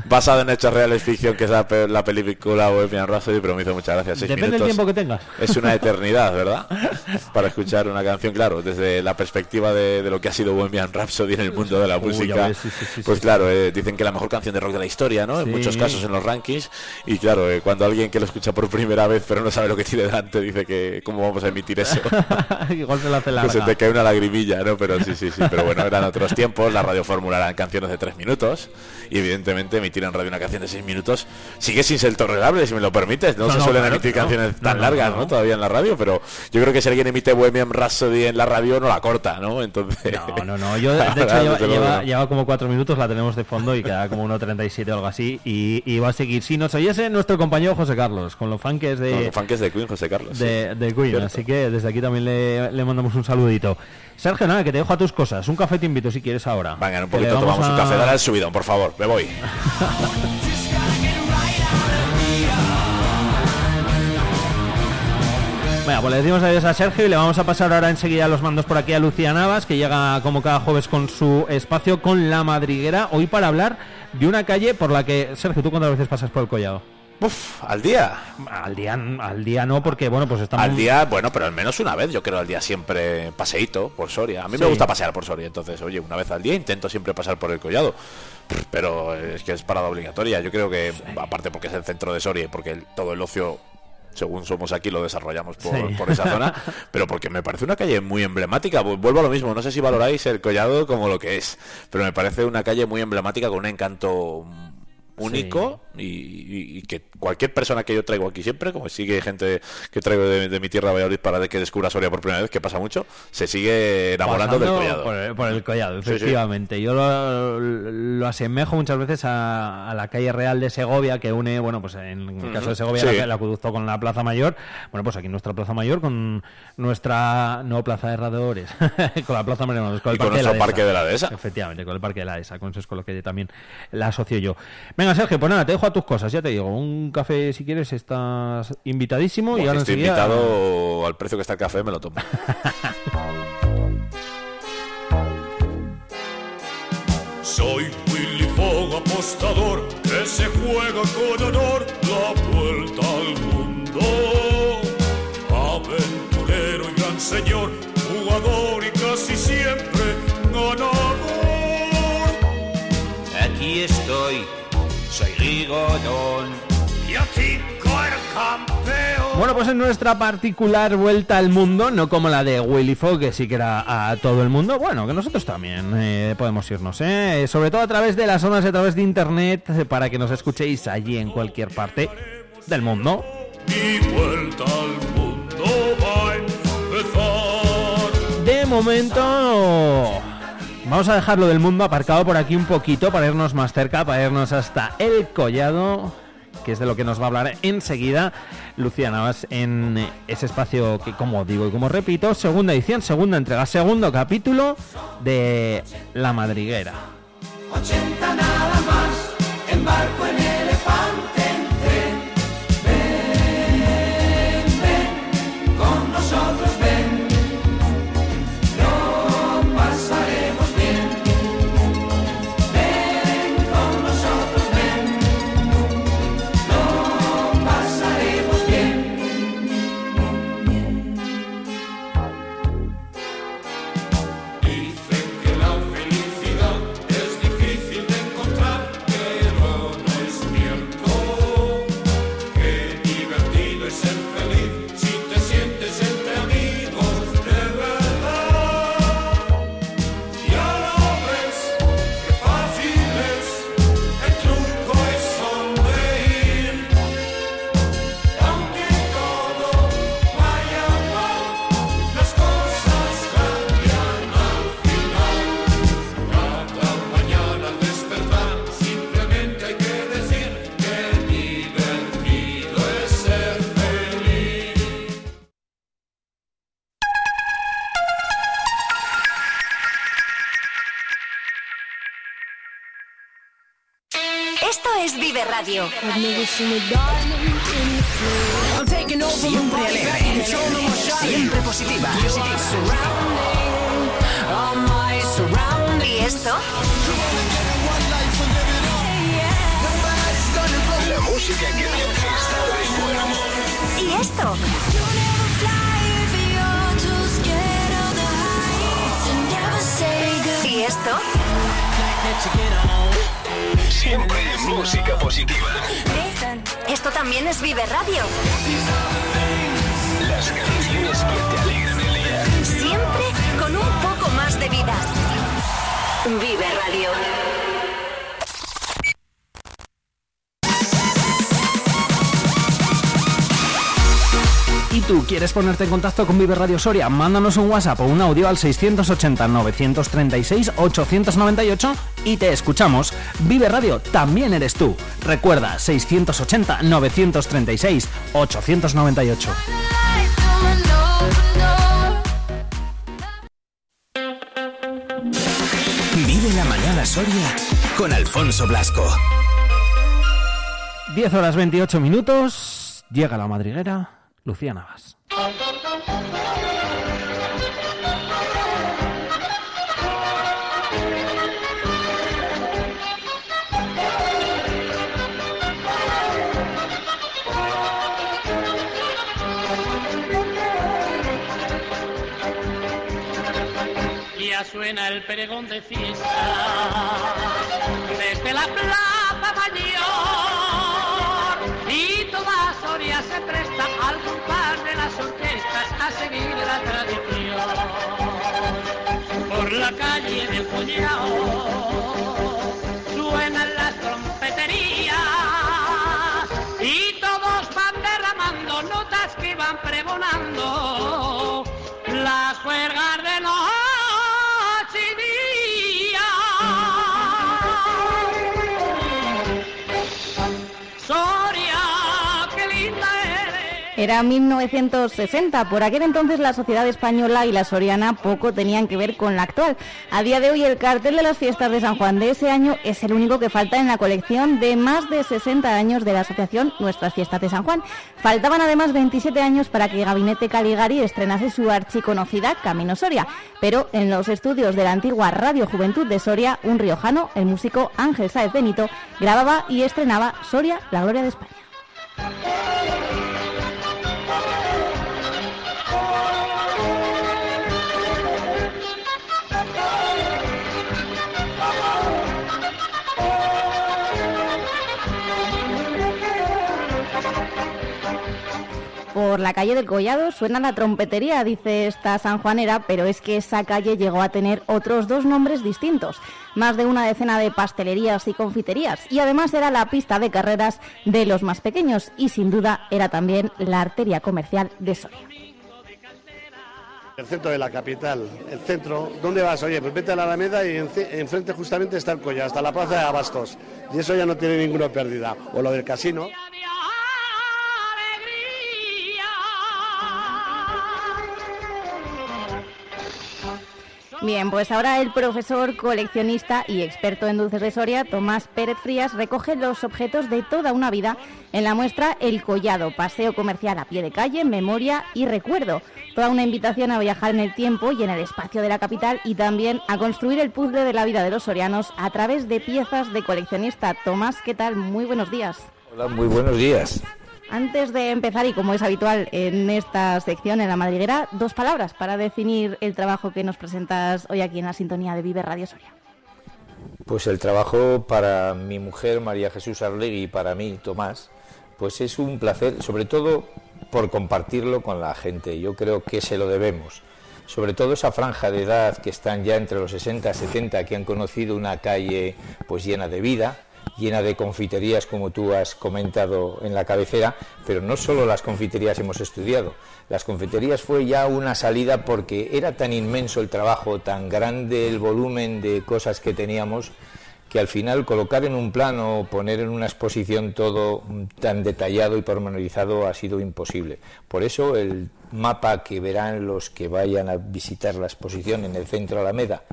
Basada en hechos reales ficción, que es la, la película Bohemian Rhapsody, pero me hizo muchas gracias. Depende del tiempo que tengas. Es una eternidad, ¿verdad? Para escuchar una canción, claro, desde la perspectiva de, lo que ha sido Bohemian Rhapsody en el mundo de la música. pues claro, eh, dicen que la mejor canción de rock de la historia, ¿no? En muchos casos en los rankings. Y claro, eh, cuando alguien que lo escucha por primera vez, pero no sabe lo que tiene delante, dice que cómo vamos a emitir eso. Igual se la hace Que se te cae una lagrimilla, ¿no? Pero sí, sí, sí. Pero bueno, eran otros tiempos. La radio fórmula eran canciones de tres minutos. Y evidentemente emitir en radio una canción de seis minutos sigue sin ser tolerable, si me lo permites. No, se suelen emitir canciones tan largas, ¿no? Todavía en la radio, pero yo creo que si alguien emite Bohemian Rhapsody en la radio, no la corta, ¿no? Entonces. No, no, no. Yo, de hecho, lleva, lleva, como cuatro minutos, la tenemos de fondo y queda como 1.37 o algo así. Y, y, va a seguir. Si nos oyese nuestro compañero José Carlos, con los fans de. Los de Queen, José Carlos. De, de Queen, así que desde aquí también le, mandamos un saludito. Sergio, nada, que te dejo a tus cosas. Un café te invito si quieres ahora. Venga, un poquito tomamos un café. Dale al subidón, por favor. Me voy. Bueno, pues le decimos adiós a Sergio y le vamos a pasar ahora enseguida los mandos por aquí a Lucía Navas, que llega como cada jueves con su espacio con la madriguera, hoy para hablar de una calle por la que, Sergio, ¿tú cuántas veces pasas por el collado? Uf, al día. Al día, al día no, porque bueno, pues estamos. Al día, bueno, pero al menos una vez, yo creo al día siempre paseíto por Soria. A mí me gusta pasear por Soria, entonces, oye, una vez al día intento siempre pasar por el collado. Pero es que es parada obligatoria. Yo creo que, aparte porque es el centro de Soria y porque todo el ocio según somos aquí, lo desarrollamos por, por, esa zona, pero porque me parece una calle muy emblemática. Vuelvo a lo mismo, no sé si valoráis el collado como lo que es, pero me parece una calle muy emblemática con un encanto único y, que cualquier persona que yo traigo aquí siempre, como sigue gente que traigo de, mi tierra Valladolid para que descubra Soria por primera vez, que pasa mucho, se sigue enamorando del collado. Por el, collado, efectivamente. Yo lo, asemejo muchas veces a, la calle real de Segovia, que une, bueno, pues en el caso de Segovia, el acueducto con la Plaza Mayor. Bueno, pues aquí nuestra Plaza Mayor con nuestra, no Plaza de Herradores, con la Plaza Mayor, con el parque, de la parque de la Dehesa. Efectivamente, con el Parque de la Dehesa, con eso es con lo que también la asocio yo. Venga, Sergio, pues nada, te dejo a tus cosas, ya te digo, un café si quieres, estás invitadísimo. y ahora estoy invitado al precio que está el café, me lo tomo. Soy Willy Fogg, apostador, que se juega con honor bueno, pues en nuestra particular vuelta al mundo, no como la de Willy Fogg, que sí que era a todo el mundo, bueno, que nosotros también eh, podemos irnos, ¿eh? sobre todo a través de las ondas, a través de internet, para que nos escuchéis allí en cualquier parte del mundo. vuelta al mundo De momento... Vamos a dejarlo del mundo aparcado por aquí un poquito para irnos más cerca, para irnos hasta el collado que es de lo que nos va a hablar enseguida Lucía Navas en ese espacio que, como digo y como repito, segunda edición, segunda entrega, segundo capítulo de La Madriguera. 80 nada más, embarco en Radio. Siempre alegre, siempre positiva. ¿Y esto? La música que te está de. ¿Y esto? ¿Y esto? Siempre música positiva. Esto también es Vive Radio. Las canciones que te alegran el día. Siempre con un poco más de vida. Vive Radio. Tú quieres ponerte en contacto con Vive Radio Soria? Mándanos un WhatsApp o un audio al 680-936-898 y te escuchamos. Vive Radio también eres tú. Recuerda, 680-936-898. Vive la mañana Soria con Alfonso Blasco. 10 horas 28 minutos. Llega la madriguera. Lucía Navas. Ya suena el peregón de fiesta desde la plaza mayor toda Soria se presta al compás de las orquestas a seguir la tradición. Por la calle del Collao suenan las Era 1960. Por aquel entonces la sociedad española y la soriana poco tenían que ver con la actual. A día de hoy el cartel de las fiestas de San Juan de ese año es el único que falta en la colección de más de 60 años de la asociación Nuestras Fiestas de San Juan. Faltaban además 27 años para que Gabinete Caligari estrenase su archiconocida Camino Soria. Pero en los estudios de la antigua Radio Juventud de Soria, un riojano, el músico Ángel Sáez Benito, grababa y estrenaba Soria, la gloria de España. Por la calle del Collado suena la trompetería, dice esta sanjuanera, pero es que esa calle llegó a tener otros dos nombres distintos, más de una decena de pastelerías y confiterías, y además era la pista de carreras de los más pequeños, y sin duda era también la arteria comercial de Soria. El centro de la capital, el centro, ¿dónde vas? Oye, pues vete a la Alameda y enfrente justamente está el Collado, hasta la plaza de Abastos, y eso ya no tiene ninguna pérdida. O lo del casino. Bien, pues ahora el profesor, coleccionista y experto en dulces de Soria, Tomás Pérez Frías, recoge los objetos de toda una vida en la muestra El Collado, paseo comercial a pie de calle, memoria y recuerdo. Toda una invitación a viajar en el tiempo y en el espacio de la capital y también a construir el puzzle de la vida de los sorianos a través de piezas de coleccionista. Tomás, ¿qué tal? Muy buenos días. Hola, muy buenos días. Antes de empezar, y como es habitual en esta sección, en la madriguera, dos palabras para definir el trabajo que nos presentas hoy aquí en la sintonía de Vive Radio Soria. Pues el trabajo para mi mujer María Jesús Arlegui y para mí, Tomás, pues es un placer, sobre todo por compartirlo con la gente. Yo creo que se lo debemos. Sobre todo esa franja de edad que están ya entre los 60 y 70, que han conocido una calle pues llena de vida, llena de confiterías, como tú has comentado en la cabecera, pero no solo las confiterías hemos estudiado. Las confiterías fue ya una salida porque era tan inmenso el trabajo, tan grande el volumen de cosas que teníamos, que al final colocar en un plano, poner en una exposición todo tan detallado y pormenorizado ha sido imposible. Por eso el mapa que verán los que vayan a visitar la exposición en el centro Alameda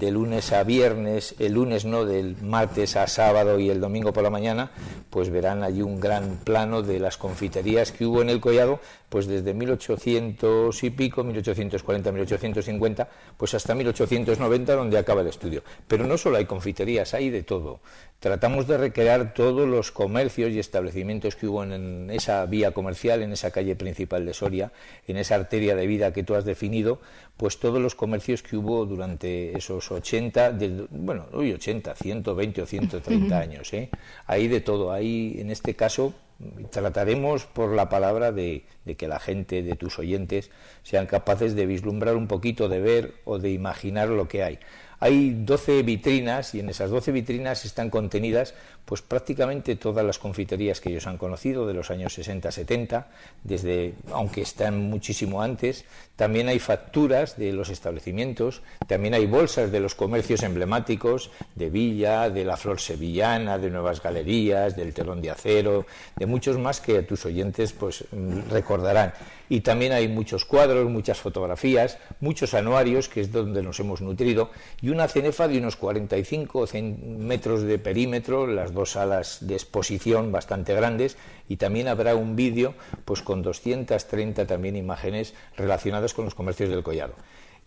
de lunes a viernes, el lunes no, del martes a sábado y el domingo por la mañana, pues verán allí un gran plano de las confiterías que hubo en el Collado, pues desde 1800 y pico, 1840, 1850, pues hasta 1890, donde acaba el estudio. Pero no solo hay confiterías, hay de todo. Tratamos de recrear todos los comercios y establecimientos que hubo en esa vía comercial, en esa calle principal de Soria, en esa arteria de vida que tú has definido, pues todos los comercios que hubo durante esos 80, bueno, hoy 80, 120 o 130 años. ¿eh? Hay de todo. Hay, en este caso, trataremos por la palabra de, de, que la gente, de tus oyentes, sean capaces de vislumbrar un poquito, de ver o de imaginar lo que hay. Hay 12 vitrinas y en esas 12 vitrinas están contenidas pues prácticamente todas las confiterías que ellos han conocido de los años 60-70, desde aunque están muchísimo antes, también hay facturas de los establecimientos, también hay bolsas de los comercios emblemáticos de Villa, de la Flor Sevillana, de Nuevas Galerías, del Telón de Acero, de muchos más que a tus oyentes pues recordarán y también hay muchos cuadros, muchas fotografías, muchos anuarios, que es donde nos hemos nutrido, y una cenefa de unos 45 metros de perímetro, las dos salas de exposición bastante grandes, y también habrá un vídeo pues con 230 también imágenes relacionadas con los comercios del collado.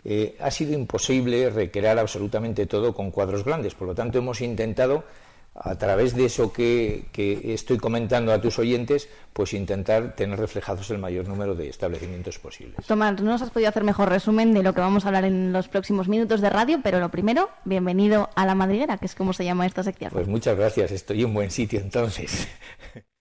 Eh, ha sido imposible recrear absolutamente todo con cuadros grandes, por lo tanto hemos intentado a través de eso que, estoy comentando a tus oyentes, pues intentar tener reflejados el mayor número de establecimientos posibles. Tomás, no nos has podido hacer mejor resumen de lo que vamos a hablar en los próximos minutos de radio, pero lo primero, bienvenido a La Madriguera, que es como se llama esta sección. Pues muchas gracias, estoy en buen sitio entonces.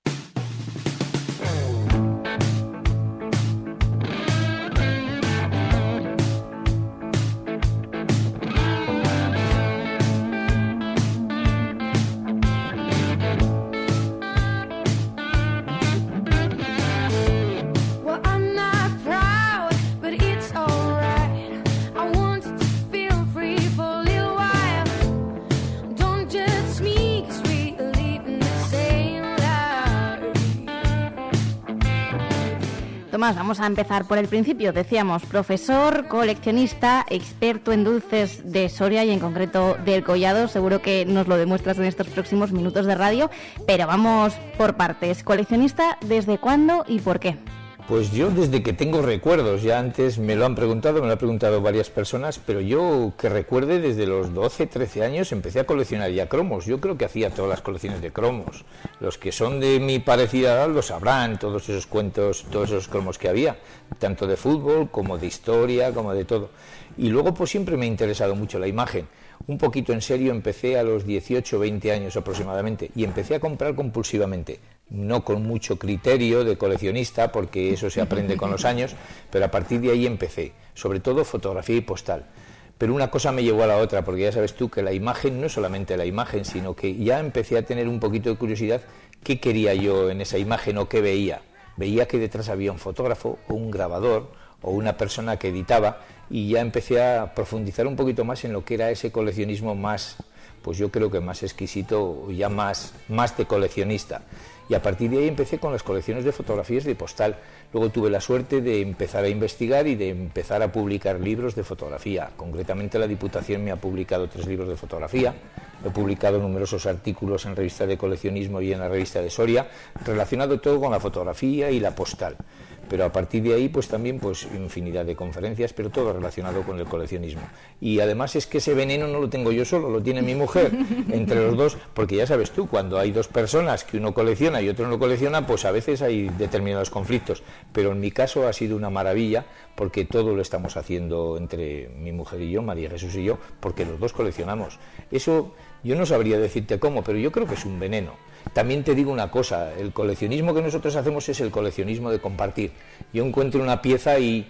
Tomás, vamos a empezar por el principio. Decíamos, profesor, coleccionista, experto en dulces de Soria y en concreto del Collado. Seguro que nos lo demuestras en estos próximos minutos de radio, pero vamos por partes. ¿Coleccionista desde cuándo y por qué? Pues yo desde que tengo recuerdos, ya antes me lo han preguntado, me lo han preguntado varias personas, pero yo que recuerde desde los 12, 13 años empecé a coleccionar ya cromos. Yo creo que hacía todas las colecciones de cromos. Los que son de mi parecida edad lo sabrán, todos esos cuentos, todos esos cromos que había, tanto de fútbol como de historia, como de todo. Y luego pues siempre me ha interesado mucho la imagen. Un poquito en serio empecé a los 18, 20 años aproximadamente y empecé a comprar compulsivamente no con mucho criterio de coleccionista, porque eso se aprende con los años, pero a partir de ahí empecé, sobre todo fotografía y postal. Pero una cosa me llevó a la otra, porque ya sabes tú que la imagen no es solamente la imagen, sino que ya empecé a tener un poquito de curiosidad qué quería yo en esa imagen o qué veía. Veía que detrás había un fotógrafo o un grabador o una persona que editaba y ya empecé a profundizar un poquito más en lo que era ese coleccionismo más, pues yo creo que más exquisito, ya más, más de coleccionista y a partir de ahí empecé con las colecciones de fotografías de postal. Luego tuve la suerte de empezar a investigar y de empezar a publicar libros de fotografía. Concretamente la Diputación me ha publicado tres libros de fotografía. He publicado numerosos artículos en revistas de coleccionismo y en la revista de Soria, relacionado todo con la fotografía y la postal pero a partir de ahí pues también pues infinidad de conferencias, pero todo relacionado con el coleccionismo. Y además es que ese veneno no lo tengo yo solo, lo tiene mi mujer, entre los dos, porque ya sabes tú, cuando hay dos personas que uno colecciona y otro no colecciona, pues a veces hay determinados conflictos, pero en mi caso ha sido una maravilla porque todo lo estamos haciendo entre mi mujer y yo, María Jesús y yo, porque los dos coleccionamos. Eso yo no sabría decirte cómo, pero yo creo que es un veneno. También te digo una cosa, el coleccionismo que nosotros hacemos es el coleccionismo de compartir. Yo encuentro una pieza y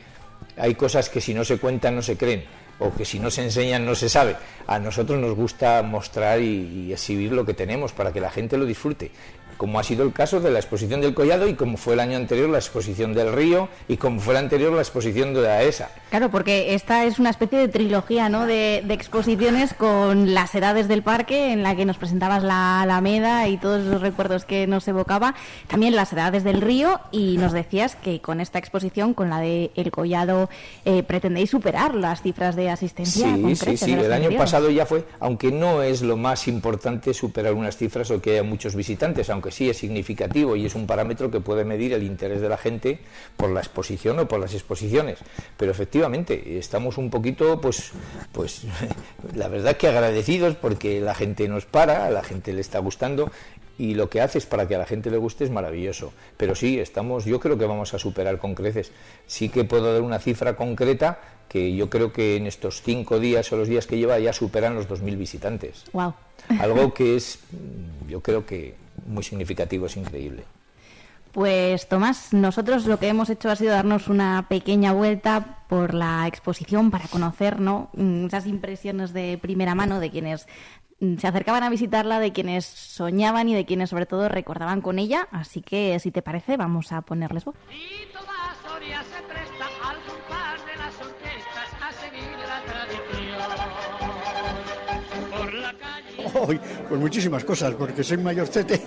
hay cosas que si no se cuentan no se creen o que si no se enseñan no se sabe. A nosotros nos gusta mostrar y, y, exhibir lo que tenemos para que la gente lo disfrute como ha sido el caso de la exposición del Collado y como fue el año anterior la exposición del Río y como fue el anterior la exposición de la ESA. Claro, porque esta es una especie de trilogía ¿no? de, exposiciones con las edades del parque en la que nos presentabas la Alameda y todos los recuerdos que nos evocaba, también las edades del Río y nos decías que con esta exposición, con la de El Collado, eh, pretendéis superar las cifras de asistencia. Sí, sí, sí, el año pasado ya fue, aunque no es lo más importante superar unas cifras o que haya muchos visitantes, aunque sí es significativo y es un parámetro que puede medir el interés de la gente por la exposición o por las exposiciones. Pero efectivamente, estamos un poquito, pues, pues la verdad que agradecidos porque la gente nos para, a la gente le está gustando y lo que haces para que a la gente le guste es maravilloso. Pero sí, estamos, yo creo que vamos a superar con creces. Sí que puedo dar una cifra concreta que yo creo que en estos cinco días o los días que lleva ya superan los 2.000 visitantes. Wow. Algo que es, yo creo que muy significativo, es increíble. Pues Tomás, nosotros lo que hemos hecho ha sido darnos una pequeña vuelta por la exposición para conocer ¿no? Mm, esas impresiones de primera mano de quienes mm, se acercaban a visitarla, de quienes soñaban y de quienes sobre todo recordaban con ella. Así que, si te parece, vamos a ponerles voz. pues muchísimas cosas, porque soy mayorcete,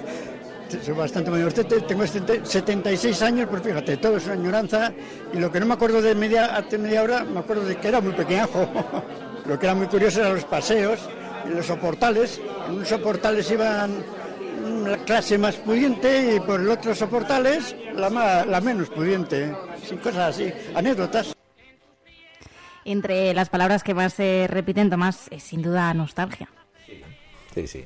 soy bastante mayorcete, tengo 76 años, pues fíjate, todo es una añoranza, y lo que no me acuerdo de media, hace media hora, me acuerdo de que era muy pequeñajo. lo que era muy curioso eran los paseos, los soportales, en unos soportales iban la clase más pudiente y por el otro soportales la, la menos pudiente, cosas así, anécdotas. Entre las palabras que más se repiten, Tomás, es sin duda nostalgia. Sí, sí.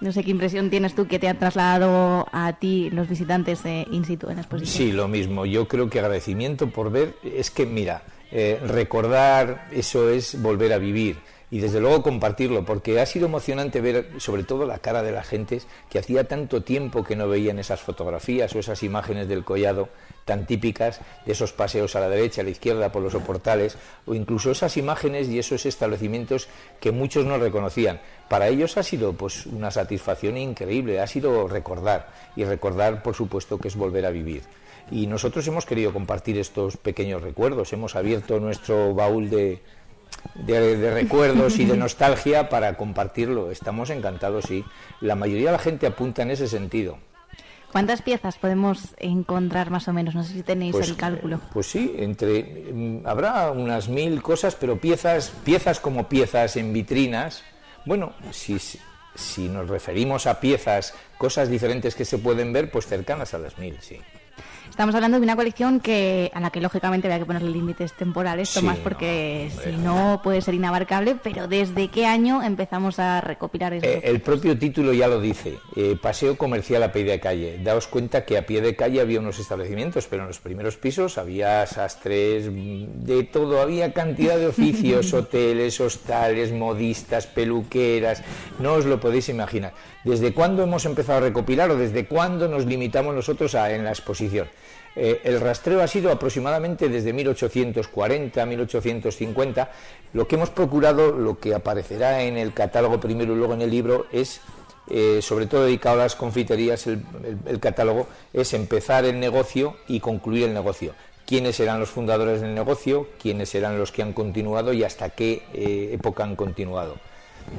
No sé qué impresión tienes tú que te han trasladado a ti los visitantes de in situ en la exposición. Sí, lo mismo. Yo creo que agradecimiento por ver, es que mira, eh, recordar eso es volver a vivir y desde luego compartirlo, porque ha sido emocionante ver sobre todo la cara de la gente que hacía tanto tiempo que no veían esas fotografías o esas imágenes del collado tan típicas de esos paseos a la derecha, a la izquierda por los soportales, o incluso esas imágenes y esos establecimientos que muchos no reconocían. Para ellos ha sido pues una satisfacción increíble, ha sido recordar, y recordar por supuesto que es volver a vivir. Y nosotros hemos querido compartir estos pequeños recuerdos, hemos abierto nuestro baúl de, de, recuerdos y de nostalgia para compartirlo. Estamos encantados, y La mayoría de la gente apunta en ese sentido. ¿Cuántas piezas podemos encontrar más o menos? No sé si tenéis Pues, el cálculo. Pues sí, entre mm, habrá unas mil cosas, pero piezas, piezas como piezas en vitrinas. Bueno, si, si nos referimos a piezas, cosas diferentes que se pueden ver, pues cercanas a las mil, sí. Estamos hablando de una colección que a la que lógicamente había que ponerle límites temporales, Sí, Tomás, porque no, si no puede ser inabarcable. Pero ¿desde qué año empezamos a recopilar eso? Eh, el propio título ya lo dice, eh, paseo comercial a pie de calle. Daos cuenta que a pie de calle había unos establecimientos, pero en los primeros pisos había sastres, mm, de todo, había cantidad de oficios, hoteles, hostales, modistas, peluqueras, no os lo podéis imaginar. ¿Desde cuándo hemos empezado a recopilar o desde cuándo nos limitamos nosotros a, en la exposición? Eh, el rastreo ha sido aproximadamente desde 1840, 1850. Lo que hemos procurado, lo que aparecerá en el catálogo primero y luego en el libro, es, eh, sobre todo dedicado a las confiterías, el, catálogo, es empezar el negocio y concluir el negocio. Quiénes eran los fundadores del negocio, quiénes eran los que han continuado y hasta qué eh, época han continuado.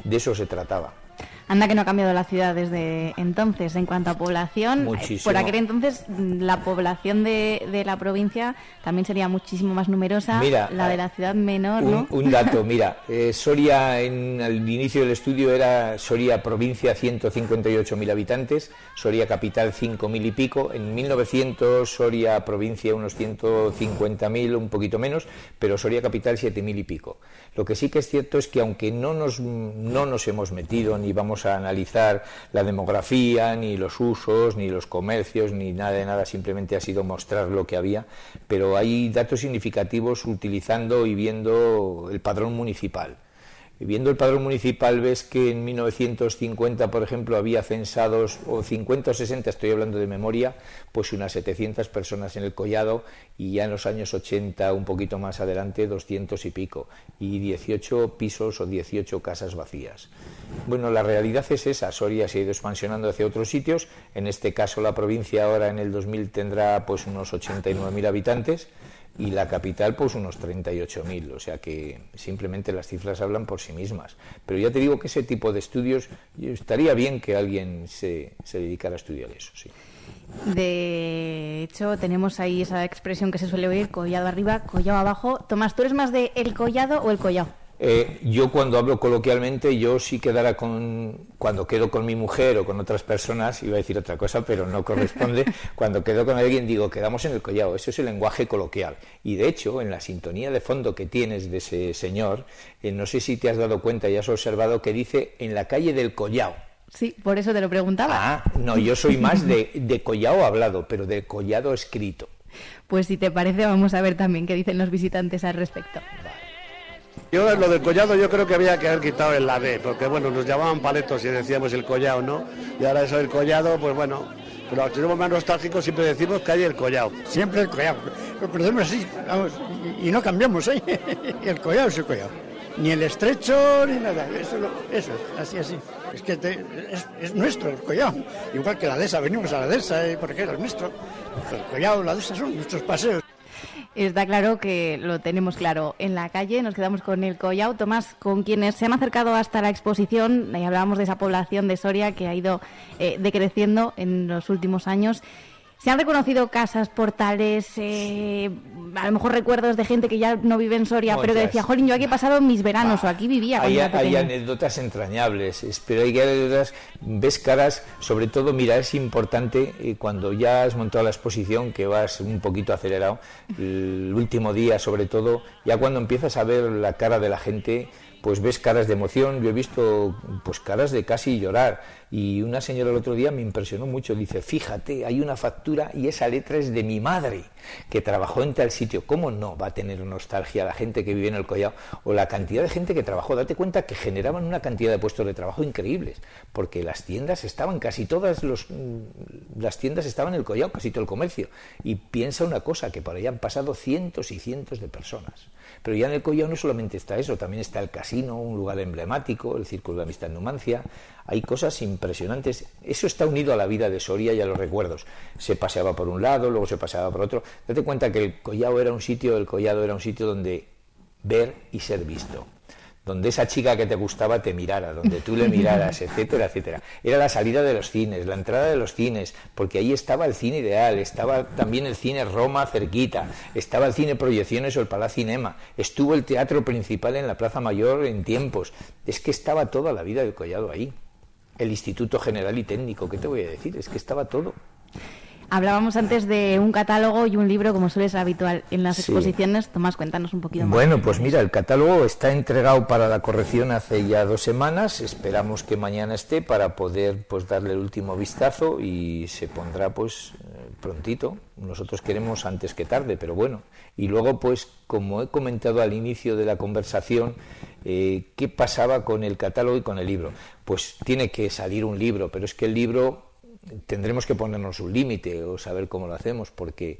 De eso se trataba. Anda que no ha cambiado la ciudad desde entonces en cuanto a población. Eh, Muchísimo. Por aquel entonces mm, la población de, de la provincia también sería muchísimo más numerosa. Mira, la de la ciudad menor, Un, ¿no? un dato, mira, eh, Soria en el inicio del estudio era Soria provincia 158.000 habitantes, Soria capital 5.000 y pico, en 1900 Soria provincia unos 150.000, un poquito menos, pero Soria capital 7.000 y pico. Lo que sí que es cierto es que aunque no nos, no nos hemos metido ni vamos a analizar la demografía, ni los usos, ni los comercios, ni nada de nada, simplemente ha sido mostrar lo que había, pero hay datos significativos utilizando y viendo el padrón municipal. Viendo el padrón municipal ves que en 1950, por ejemplo, había censados, o 50 o 60, estoy hablando de memoria, pues unas 700 personas en el collado y ya en los años 80, un poquito más adelante, 200 y pico, y 18 pisos o 18 casas vacías. Bueno, la realidad es esa, Soria se ha ido expansionando hacia otros sitios, en este caso la provincia ahora en el 2000 tendrá pues unos 89.000 habitantes, y la capital pues unos 38.000, o sea que simplemente las cifras hablan por sí mismas. Pero ya te digo que ese tipo de estudios, estaría bien que alguien se, se dedicara a estudiar eso, sí. De hecho, tenemos ahí esa expresión que se suele oír, collado arriba, collado abajo. Tomás, ¿tú eres más de el collado o el collado? Eh, yo cuando hablo coloquialmente, yo sí quedara con, cuando quedo con mi mujer o con otras personas, iba a decir otra cosa, pero no corresponde, cuando quedo con alguien digo, quedamos en el collado, eso es el lenguaje coloquial. Y de hecho, en la sintonía de fondo que tienes de ese señor, eh, no sé si te has dado cuenta y has observado que dice en la calle del collao. Sí, por eso te lo preguntaba. Ah, no, yo soy más de, de collao hablado, pero de collado escrito. Pues si te parece, vamos a ver también qué dicen los visitantes al respecto. Yo lo del collado yo creo que había que haber quitado el la D, porque bueno, nos llamaban paletos y decíamos el collado, ¿no? Y ahora eso del collado, pues bueno, pero si somos más nostálgicos siempre decimos que hay el collado. Siempre el collado. Lo conocemos así, vamos, y, no cambiamos, ¿eh? el collado es el collado. Ni el estrecho ni nada, eso, lo- así, así. Es que es, es nuestro el collado. Igual que la dehesa, venimos a la dehesa, ¿eh? porque era nuestro. El collado, la dehesa son nuestros paseos. Está claro que lo tenemos claro. En la calle nos quedamos con el collao. Tomás, con quienes se han acercado hasta la exposición, y hablábamos de esa población de Soria que ha ido eh, decreciendo en los últimos años. Se han reconocido casas, portales, eh, a lo mejor recuerdos de gente que ya no vive en Soria, pero que decía, jolín, yo aquí he pasado mis veranos o aquí vivía Hay, hay pequeño". anécdotas entrañables, es- pero hay anécdotas, ves caras, sobre todo, mira, es importante eh, cuando ya has montado la exposición, que vas un poquito acelerado, el último día sobre todo, ya cuando empiezas a ver la cara de la gente, pues ves caras de emoción, yo he visto pues caras de casi llorar. Y una señora el otro día me impresionó mucho, dice, fíjate, hay una factura y esa letra es de mi madre, que trabajó en tal sitio. ¿Cómo no va a tener nostalgia la gente que vive en el Collao? O la cantidad de gente que trabajó, date cuenta que generaban una cantidad de puestos de trabajo increíbles, porque las tiendas estaban, casi todas mm, las tiendas estaban en el Collao, casi todo el comercio. Y piensa una cosa, que por ahí han pasado cientos y cientos de personas. Pero ya en el Collao no solamente está eso, también está el casino, un lugar emblemático, el Círculo de Amistad Numancia. Hay cosas impresionantes. Eso está unido a la vida de Soria y a los recuerdos. Se paseaba por un lado, luego se paseaba por otro. Date cuenta que el Collao era un sitio, el Collado era un sitio donde ver y ser visto. Donde esa chica que te gustaba te mirara, donde tú le miraras, etcétera, etcétera. Era la salida de los cines, la entrada de los cines, porque ahí estaba el cine ideal, estaba también el cine Roma cerquita, estaba el cine Proyecciones o el Palacinema, estuvo el teatro principal en la Plaza Mayor en tiempos. Es que estaba toda la vida del Collado ahí. El Instituto General y Técnico, ¿qué te voy a decir? Es que estaba todo. Hablábamos antes de un catálogo y un libro, como suele ser habitual en las exposiciones. Tomás, cuéntanos un poquito más. Bueno, pues mira, el catálogo está entregado para la corrección hace ya dos semanas. Esperamos que mañana esté para poder pues darle el último vistazo y se pondrá pues eh, prontito. Nosotros queremos antes que tarde, pero bueno. Y luego, pues, como he comentado al inicio de la conversación, eh, ¿qué pasaba con el catálogo y con el libro? Pues tiene que salir un libro, pero es que el libro tendremos que ponernos un límite o saber cómo lo hacemos, porque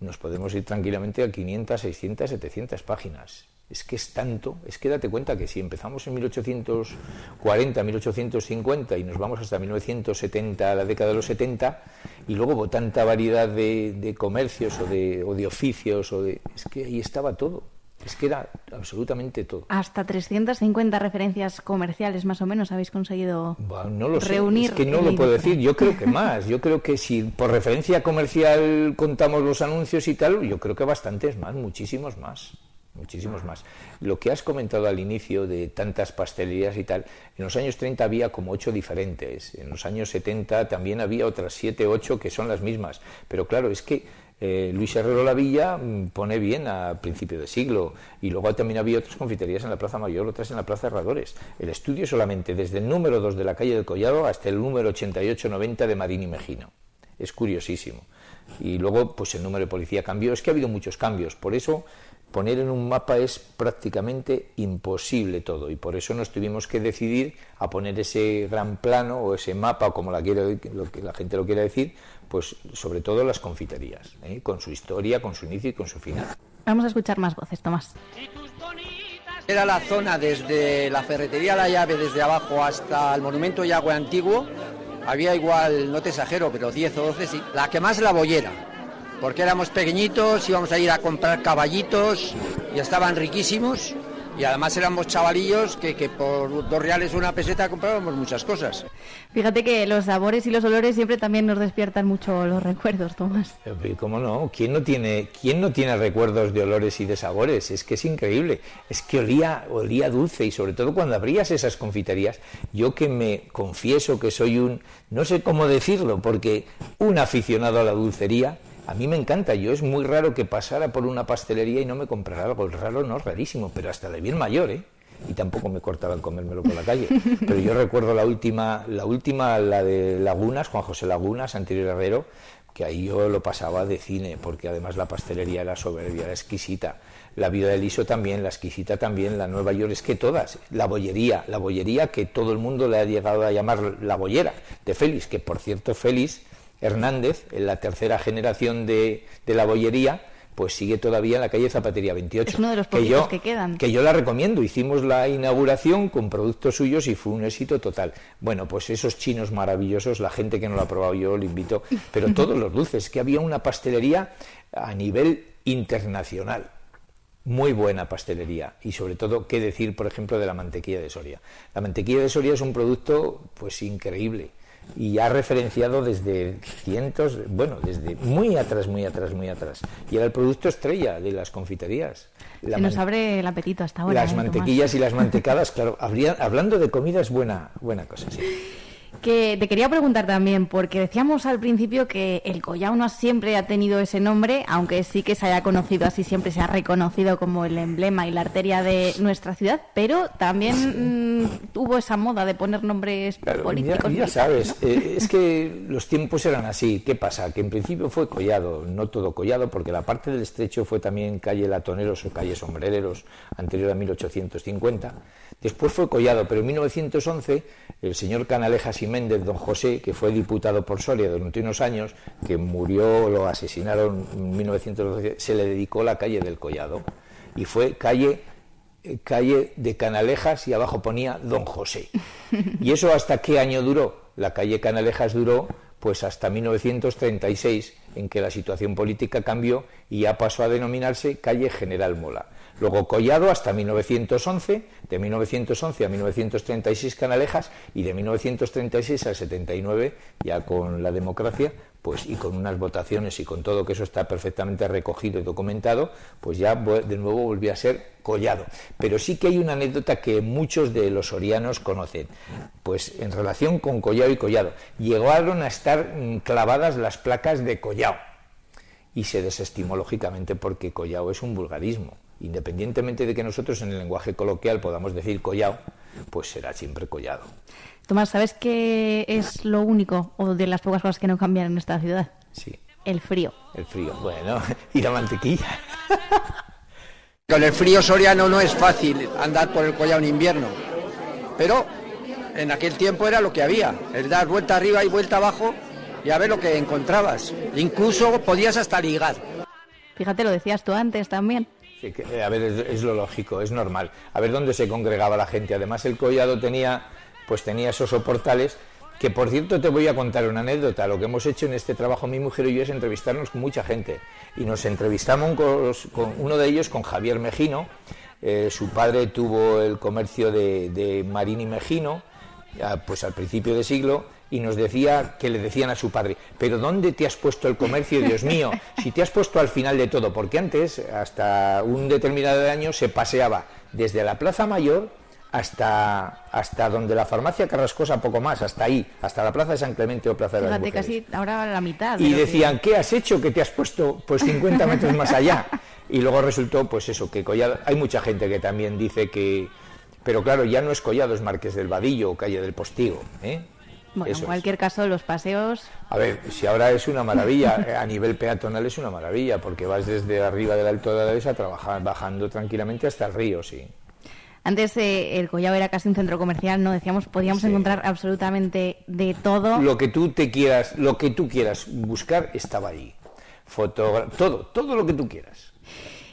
nos podemos ir tranquilamente a 500, 600, 700 páginas. Es que es tanto, es que date cuenta que si empezamos en 1840, 1850 y nos vamos hasta 1970, la década de los 70, y luego hubo tanta variedad de, comercios o de, o de oficios, o de, es que ahí estaba todo. Es que era absolutamente todo. Hasta 350 referencias comerciales más o menos habéis conseguido no lo reunir. Es que no lo puedo decir, yo creo que más. Yo creo que si por referencia comercial contamos los anuncios y tal, yo creo que bastantes más, muchísimos más. Muchísimos más. Lo que has comentado al inicio de tantas pastelerías y tal, en los años 30 había como ocho diferentes, en los años 70 también había otras siete, ocho que son las mismas. Pero claro, es que eh, Luis Herrero Lavilla mm, pone bien a principio de siglo y luego también había otras confiterías en la Plaza Mayor, otras en la Plaza Herradores. El estudio solamente desde el número 2 de la calle del Collado hasta el número 88-90 de Marín y Mejino. Es curiosísimo. Y luego, pues el número de policía cambió. Es que ha habido muchos cambios. Por eso, poner en un mapa es prácticamente imposible todo. Y por eso nos tuvimos que decidir a poner ese gran plano o ese mapa, como la, quiere, lo que la gente lo quiera decir, pues sobre todo las confiterías, ¿eh? con su historia, con su inicio y con su final. Vamos a escuchar más voces, Tomás. Era la zona desde la ferretería La Llave, desde abajo hasta el monumento Yagüe Antiguo. Había igual, no te exagero, pero 10 o 12 sí. La que más la bollera, porque éramos pequeñitos, íbamos a ir a comprar caballitos y estaban riquísimos y además éramos chavalillos que, que, por dos reales una peseta comprábamos muchas cosas. Fíjate que los sabores y los olores siempre también nos despiertan mucho los recuerdos, Tomás. ¿Cómo no? ¿Quién no tiene, quién no tiene recuerdos de olores y de sabores? Es que es increíble. Es que olía, olía dulce y sobre todo cuando abrías esas confiterías, yo que me confieso que soy un, no sé cómo decirlo, porque un aficionado a la dulcería, a mí me encanta, yo es muy raro que pasara por una pastelería y no me comprara algo, raro no, rarísimo, pero hasta de bien mayor, ¿eh? Y tampoco me cortaban comérmelo por la calle. Pero yo recuerdo la última, la última, la de Lagunas, Juan José Lagunas, anterior Herrero, que ahí yo lo pasaba de cine, porque además la pastelería era soberbia, era exquisita. La vida de Liso también, la exquisita también, la Nueva York, es que todas. La bollería, la bollería que todo el mundo le ha llegado a llamar la bollera de Félix, que por cierto Félix Hernández, en la tercera generación de, la bollería, pues sigue todavía en la calle Zapatería 28. Es uno de los que, yo, que quedan. Que yo la recomiendo. Hicimos la inauguración con productos suyos y fue un éxito total. Bueno, pues esos chinos maravillosos, la gente que no lo ha probado yo lo invito, pero todos los dulces, que había una pastelería a nivel internacional. Muy buena pastelería y sobre todo, qué decir, por ejemplo, de la mantequilla de Soria. La mantequilla de Soria es un producto pues increíble y ha referenciado desde cientos, bueno, desde muy atrás, muy atrás, muy atrás. Y era el producto estrella de las confiterías. Se nos abre el apetito hasta ahora. Las ¿eh, mantequillas y las mantecadas, claro, hablando de comida es buena, buena cosa, sí. Que te quería preguntar también, porque decíamos al principio que el Collao no siempre ha tenido ese nombre, aunque sí que se haya conocido así, siempre se ha reconocido como el emblema y la arteria de nuestra ciudad, pero también mm, tuvo esa moda de poner nombres políticos. Ya, sabes, eh, es que los tiempos eran así. ¿Qué pasa? Que en principio fue Collado, no todo Collado, porque la parte del estrecho fue también calle Latoneros o calle Sombrereros, anterior a 1850. Después fue Collado, pero en 1911 el señor Canalejas Méndez, don José, que fue diputado por Soria durante unos años, que murió, lo asesinaron en 1912, se le dedicó la calle del Collado. Y fue calle, eh, calle de Canalejas y abajo ponía don José. ¿Y eso hasta qué año duró? La calle Canalejas duró pues hasta 1936, en que la situación política cambió y ya pasó a denominarse calle General Mola. Luego Collado hasta 1911, de 1911 a 1936 Canalejas y de 1936 al 79, ya con la democracia, pues y con unas votaciones y con todo que eso está perfectamente recogido y documentado, pues ya de nuevo volvió a ser Collado. Pero sí que hay una anécdota que muchos de los orianos conocen, pues en relación con Collado y Collado. Llegaron a estar mm, clavadas las placas de Collado y se desestimó lógicamente porque Collado es un vulgarismo independientemente de que nosotros en el lenguaje coloquial podamos decir collado, pues será siempre collado. Tomás, ¿sabes qué es lo único o de las pocas cosas que no cambian en esta ciudad? Sí. El frío. El frío, bueno, y la mantequilla. Con el frío soriano no es fácil andar por el collado en invierno, pero en aquel tiempo era lo que había, el dar vuelta arriba y vuelta abajo y a ver lo que encontrabas. Incluso podías hasta ligar. Fíjate, lo decías tú antes también. Eh, a ver, es, lo lógico, es normal. A ver dónde se congregaba la gente. Además, el collado tenía, pues tenía esos soportales. Que por cierto te voy a contar una anécdota. Lo que hemos hecho en este trabajo, mi mujer y yo, es entrevistarnos con mucha gente. Y nos entrevistamos con, uno de ellos, con Javier Mejino. Eh, su padre tuvo el comercio de, de Marín y Mejino, pues al principio de siglo y nos decía que le decían a su padre, pero ¿dónde te has puesto el comercio, Dios mío? Si te has puesto al final de todo, porque antes, hasta un determinado año, se paseaba desde la Plaza Mayor hasta, hasta donde la farmacia Carrascosa, poco más, hasta ahí, hasta la Plaza de San Clemente o Plaza de las Mujeres. casi ahora la mitad. Y decían, ¿qué has hecho que te has puesto pues 50 metros más allá? Y luego resultó, pues eso, que Collado, hay mucha gente que también dice que, pero claro, ya no es Collado, es Marqués del Vadillo o Calle del Postigo, ¿eh? Bueno, en cualquier caso, los paseos. A ver, si ahora es una maravilla, eh, a nivel peatonal es una maravilla, porque vas desde arriba del Alto de la Dehesa trabajar, bajando tranquilamente hasta el río, sí. Antes eh, el Collao era casi un centro comercial, no decíamos podíamos encontrar absolutamente de todo. Lo que tú te quieras, lo que tú quieras buscar estaba ahí. Foto, todo, todo lo que tú quieras.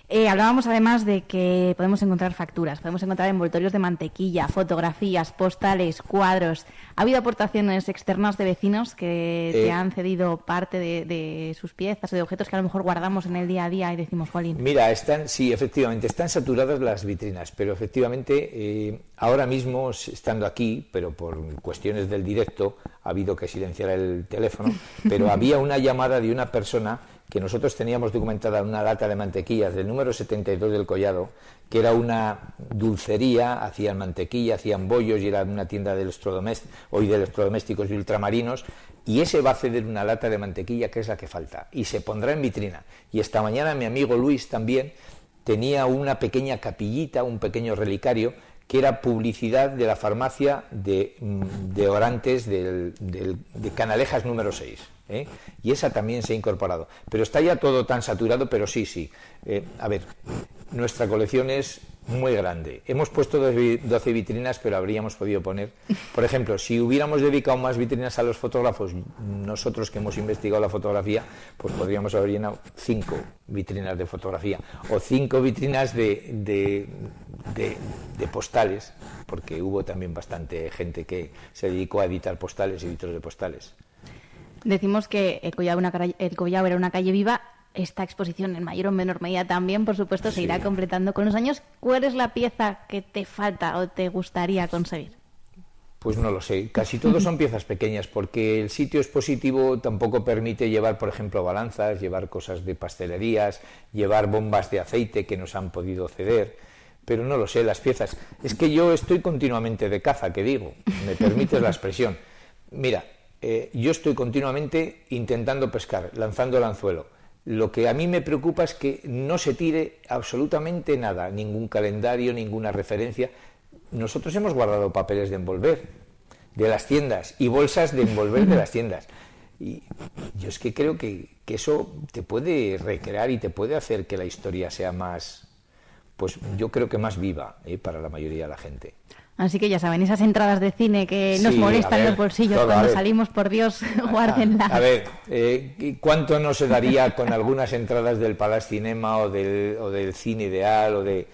Eh, hablábamos además de que podemos encontrar facturas, podemos encontrar envoltorios de mantequilla, fotografías, postales, cuadros. ¿Ha habido aportaciones externas de vecinos que te eh, han cedido parte de, sus piezas o de objetos que a lo mejor guardamos en el día a día y decimos, Jolín? Mira, están, sí, efectivamente, están saturadas las vitrinas, pero efectivamente eh, ahora mismo, estando aquí, pero por cuestiones del directo, ha habido que silenciar el teléfono, pero había una llamada de una persona que nosotros teníamos documentada una lata de mantequillas del número 72 del Collado, que era una dulcería, hacían mantequilla, hacían bollos y era una tienda de electrodomésticos, hoy de electrodomésticos y ultramarinos, y ese va a ceder una lata de mantequilla que es la que falta, y se pondrá en vitrina. Y esta mañana mi amigo Luis también tenía una pequeña capillita, un pequeño relicario, que era publicidad de la farmacia de, mm, Orantes de Canalejas número 6. ¿Eh? y esa también se ha incorporado. Pero está ya todo tan saturado, pero sí, sí. Eh, a ver, nuestra colección es muy grande. Hemos puesto 12 vitrinas, pero habríamos podido poner, por ejemplo, si hubiéramos dedicado más vitrinas a los fotógrafos, nosotros que hemos investigado la fotografía, pues podríamos haber llenado cinco vitrinas de fotografía o cinco vitrinas de, de, de postales, porque hubo también bastante gente que se dedicó a editar postales y vitros de postales. Decimos que el Collao, era una calle viva. Esta exposición, en mayor o menor medida también, por supuesto, se irá completando con los años. ¿Cuál es la pieza que te falta o te gustaría conseguir? Pues no lo sé. Casi todos son piezas pequeñas porque el sitio expositivo tampoco permite llevar, por ejemplo, balanzas, llevar cosas de pastelerías, llevar bombas de aceite que nos han podido ceder. Pero no lo sé, las piezas. Es que yo estoy continuamente de caza, que digo. Me permites la expresión. Mira, eh, yo estoy continuamente intentando pescar, lanzando el anzuelo. Lo que a mí me preocupa es que no se tire absolutamente nada, ningún calendario, ninguna referencia. Nosotros hemos guardado papeles de envolver de las tiendas y bolsas de envolver de las tiendas. Y yo es que creo que, eso te puede recrear y te puede hacer que la historia sea más, pues yo creo que más viva ¿eh? para la mayoría de la gente. Así que ya saben, esas entradas de cine que nos molestan los bolsillos cuando salimos, por Dios, guárdenlas. A ver, eh, ¿cuánto no se daría con algunas entradas del Palace Cinema o del, o del Cine Ideal o de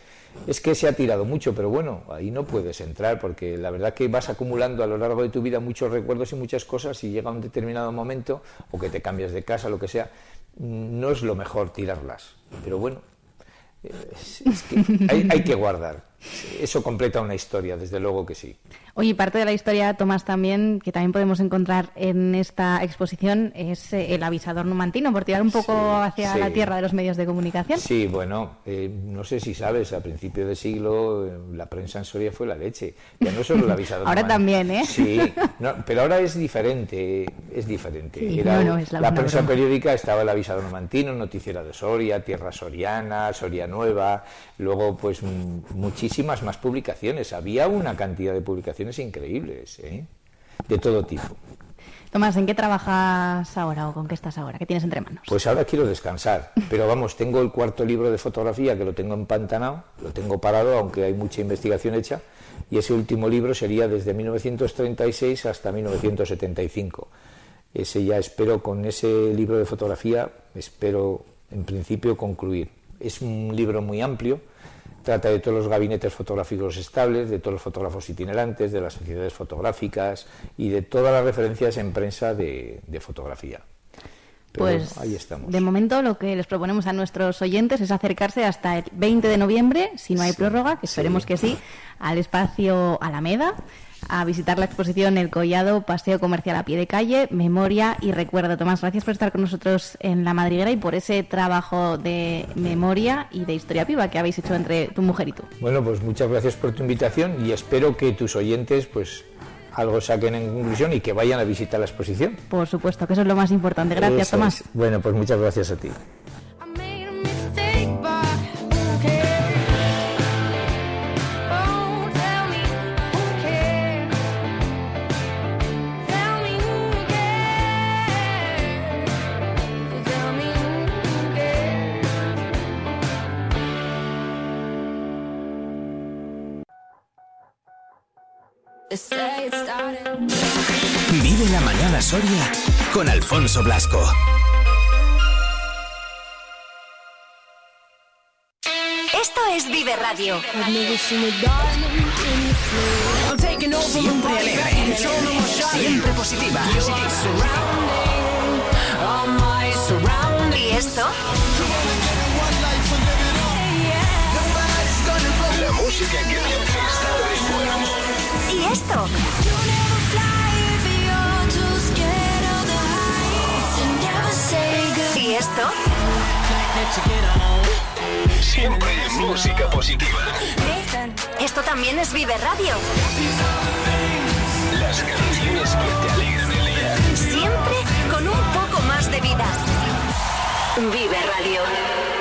es que se ha tirado mucho, pero bueno, ahí no puedes entrar porque la verdad que vas acumulando a lo largo de tu vida muchos recuerdos y muchas cosas y llega un determinado momento o que te cambias de casa, lo que sea, no es lo mejor tirarlas. Pero bueno, es, que hay que guardar. Eso completa una historia, desde luego que sí. Oye, parte de la historia, Tomás, también, que también podemos encontrar en esta exposición, es eh, el avisador numantino, por tirar un poco hacia la tierra de los medios de comunicación. Sí, bueno, eh, no sé si sabes, a principio de siglo eh, la prensa en Soria fue la leche. Ya no solo el avisador Ahora también, ¿eh? Sí, pero ahora es diferente, es diferente. la, prensa periódica estaba el avisador numantino, Noticiera de Soria, Tierra Soriana, Soria Nueva, luego pues muchísimas más publicaciones. Había una cantidad de publicaciones increíbles, ¿eh? de todo tipo. Tomás, ¿en qué trabajas ahora o con qué estás ahora? ¿Qué tienes entre manos? Pues ahora quiero descansar, pero vamos, tengo el cuarto libro de fotografía que lo tengo empantanado, lo tengo parado, aunque hay mucha investigación hecha, y ese último libro sería desde 1936 hasta 1975. Ese ya espero, con ese libro de fotografía, espero en principio concluir. Es un libro muy amplio, Trata de todos los gabinetes fotográficos estables, de todos los fotógrafos itinerantes, de las sociedades fotográficas y de todas las referencias en prensa de, fotografía. pues ahí estamos. De momento lo que les proponemos a nuestros oyentes es acercarse hasta el 20 de noviembre, si no hay prórroga, que esperemos que sí, al espacio Alameda a visitar la exposición El Collado, Paseo Comercial a pie de calle, Memoria y Recuerdo. Tomás, gracias por estar con nosotros en La Madriguera y por ese trabajo de memoria y de historia viva que habéis hecho entre tu mujer y tú. Bueno, pues muchas gracias por tu invitación y espero que tus oyentes pues algo saquen en conclusión y que vayan a visitar la exposición. Por supuesto, que eso es lo más importante. Gracias, Tomás. Bueno, pues muchas gracias a ti. Vive la mañana Soria con Alfonso Blasco. Esto es Vive Radio. Siempre alegre, siempre positiva. ¿Y esto? La música que esto? ¿Y esto? Siempre música positiva. Esto también es Vive Radio. Las canciones que te alegran el día. Siempre con un poco más de vida. Vive Radio.